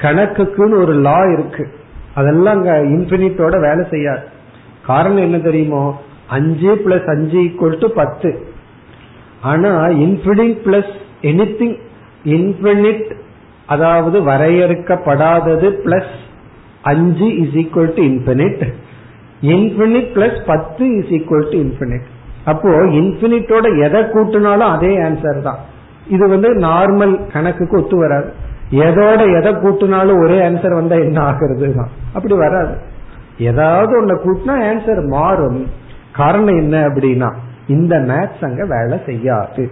கணக்குக்குன்னு ஒரு லா இருக்கு. அதெல்லாம் அங்க இன்பினிட்டோட வேலை செய்யாது. காரணம் என்ன தெரியுமோ? அஞ்சு பிளஸ் அஞ்சு ஈக்குவல் டு பத்து. ஆனா infinite plus anything infinite அதாவது வரையறுக்கப்படாதது பிளஸ் அஞ்சு is equal to infinite infinite plus பத்து இஸ் ஈக்வல் டு இன்பினிட் அப்போ இன்பினிட்டோட எதை கூட்டினாலும் அதே ஆன்சர் தான். இது வந்து நார்மல் கணக்குக்கு ஒத்து வராது. எதோட எதை கூட்டினாலும் ஒரே ஆன்சர் வந்தா என்ன ஆகுறது தான். அப்படி வராது. ஏதாவது ஒன்ன கூட்டினா ஆன்சர் மாறும். காரணம் என்ன அப்படின்னா இந்த மேத்ஸ் அங்க வேலை செய்யாது.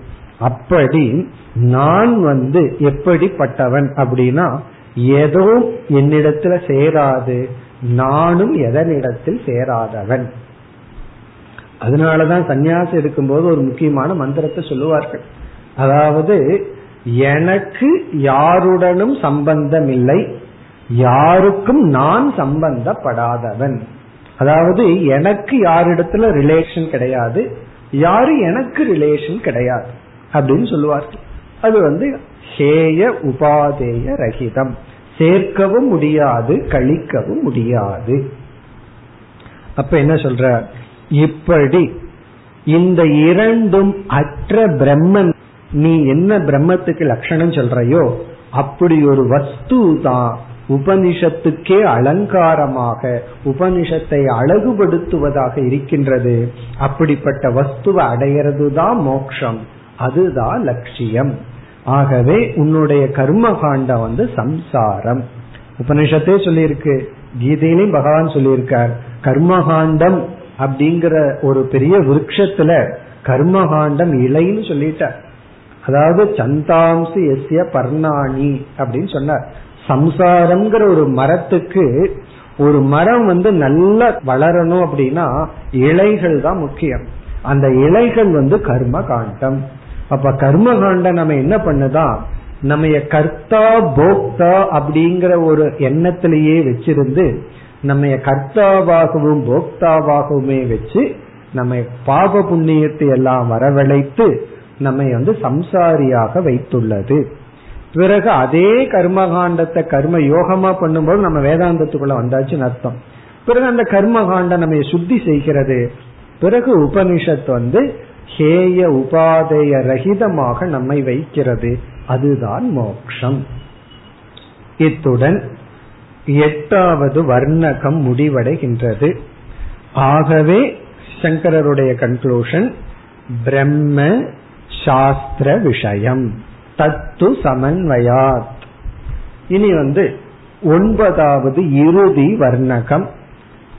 அப்படி நான் வந்து எப்படிப்பட்டவன் அப்படின்னா ஏதோ என்னிடத்துல சேராது. நானும் எதனிடத்தில் சேராதவன். அதனாலதான் சன்னியாசம் எடுக்கும்போது ஒரு முக்கியமான மந்திரத்தை சொல்லுவார்கள். அதாவது எனக்கு யாருடனும் சம்பந்தம் இல்லை யாருக்கும் நான் சம்பந்தப்படாதவன். அதாவது எனக்கு யாரிடத்துல ரிலேஷன் கிடையாது. யாரு எனக்கு ரிலேஷன் கிடையாது. அப்படின்னு சொல்லுவார்கள் அது வந்து ஹேய உபாதேய ரகிதம். சேர்க்கவும் முடியாது கழிக்கவும் முடியாது. அப்ப என்ன சொல்ற? இப்படி இந்த இரண்டும் அற்ற பிரம்மன் நீ என்ன பிரம்மத்துக்கு லட்சணம் சொல்றையோ அப்படி ஒரு வஸ்து தான் உபனிஷத்துக்கே அலங்காரமாக உபனிஷத்தை அழகுபடுத்துவதாக இருக்கின்றது. அப்படிப்பட்ட வஸ்துவை அடையிறது தான் மோக்ஷம். அதுதான் லட்சியம். ஆகவே உன்னுடைய கர்ம காண்டம் வந்து சம்சாரம். உபனிஷத்தே சொல்லியிருக்கு. கீதையிலையும் பகவான் சொல்லியிருக்கார். கர்மகாண்டம் அப்படிங்கிற ஒரு பெரிய விருட்சத்துல கர்மகாண்டம் இலைன்னு சொல்லிட்டார். அதாவது சந்தாம்சு எஸ்ய பர்ணாணி அப்படின்னு சொன்னார். சம்சாரம்ங்கிற ஒரு மரத்துக்கு ஒரு மரம் வந்து நல்லா வளரணும் அப்படின்னா இலைகள் தான் முக்கியம். அந்த இலைகள் வந்து கர்ம காண்டம் அப்ப கர்ம காண்டம் நம்ம என்ன பண்ணுதான் நம்ம கர்த்தா போக்தா அப்படிங்கிற ஒரு எண்ணத்திலேயே வச்சிருந்து நம்ம கர்த்தாவாகவும் போக்தாவாகவுமே வச்சு நம்ம பாப புண்ணியத்தை எல்லாம் வரவழைத்து நம்மை வந்து சம்சாரியாக வைத்துள்ளது. பிறகு அதே கர்மகாண்டத்தை கர்ம யோகமா பண்ணும்போது நம்ம வேதாந்தத்துக்குள்ள வந்தாச்சுன்னு அர்த்தம். பிறகு அந்த கர்மகாண்டம் நம்ம சுத்தி செய்கிறது. பிறகு உபனிஷத் வந்து ஹேய உபாதேய ரகிதமாக நம்மை வைக்கிறது. அதுதான் மோக்ஷம். இத்துடன் எட்டாவது வர்ணகம் முடிவடைகின்றது. ஆகவே சங்கரருடைய கன்க்ளூஷன் பிரம்ம சாஸ்திர விஷயம். தத்து சமன்வயாத். இனி வந்து ஒன்பதாவது இறுதி வர்ணகம்.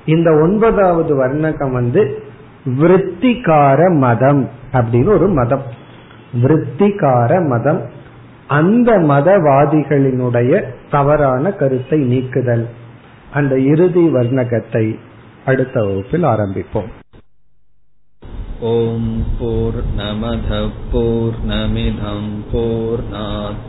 இந்த ஒன்பதாவது வர்ணகம் வந்து விற்த்திகார மதம் அப்படின்னு ஒரு மதம் விற்த்திகார மதம் அந்த மதவாதிகளினுடைய தவறான கருத்தை நீக்குதல் அந்த இறுதி வர்ணகத்தை அடுத்த வகுப்பில் ஆரம்பிப்போம் ॐ पूर्णमधः पूर्णमिधं पूर्णात्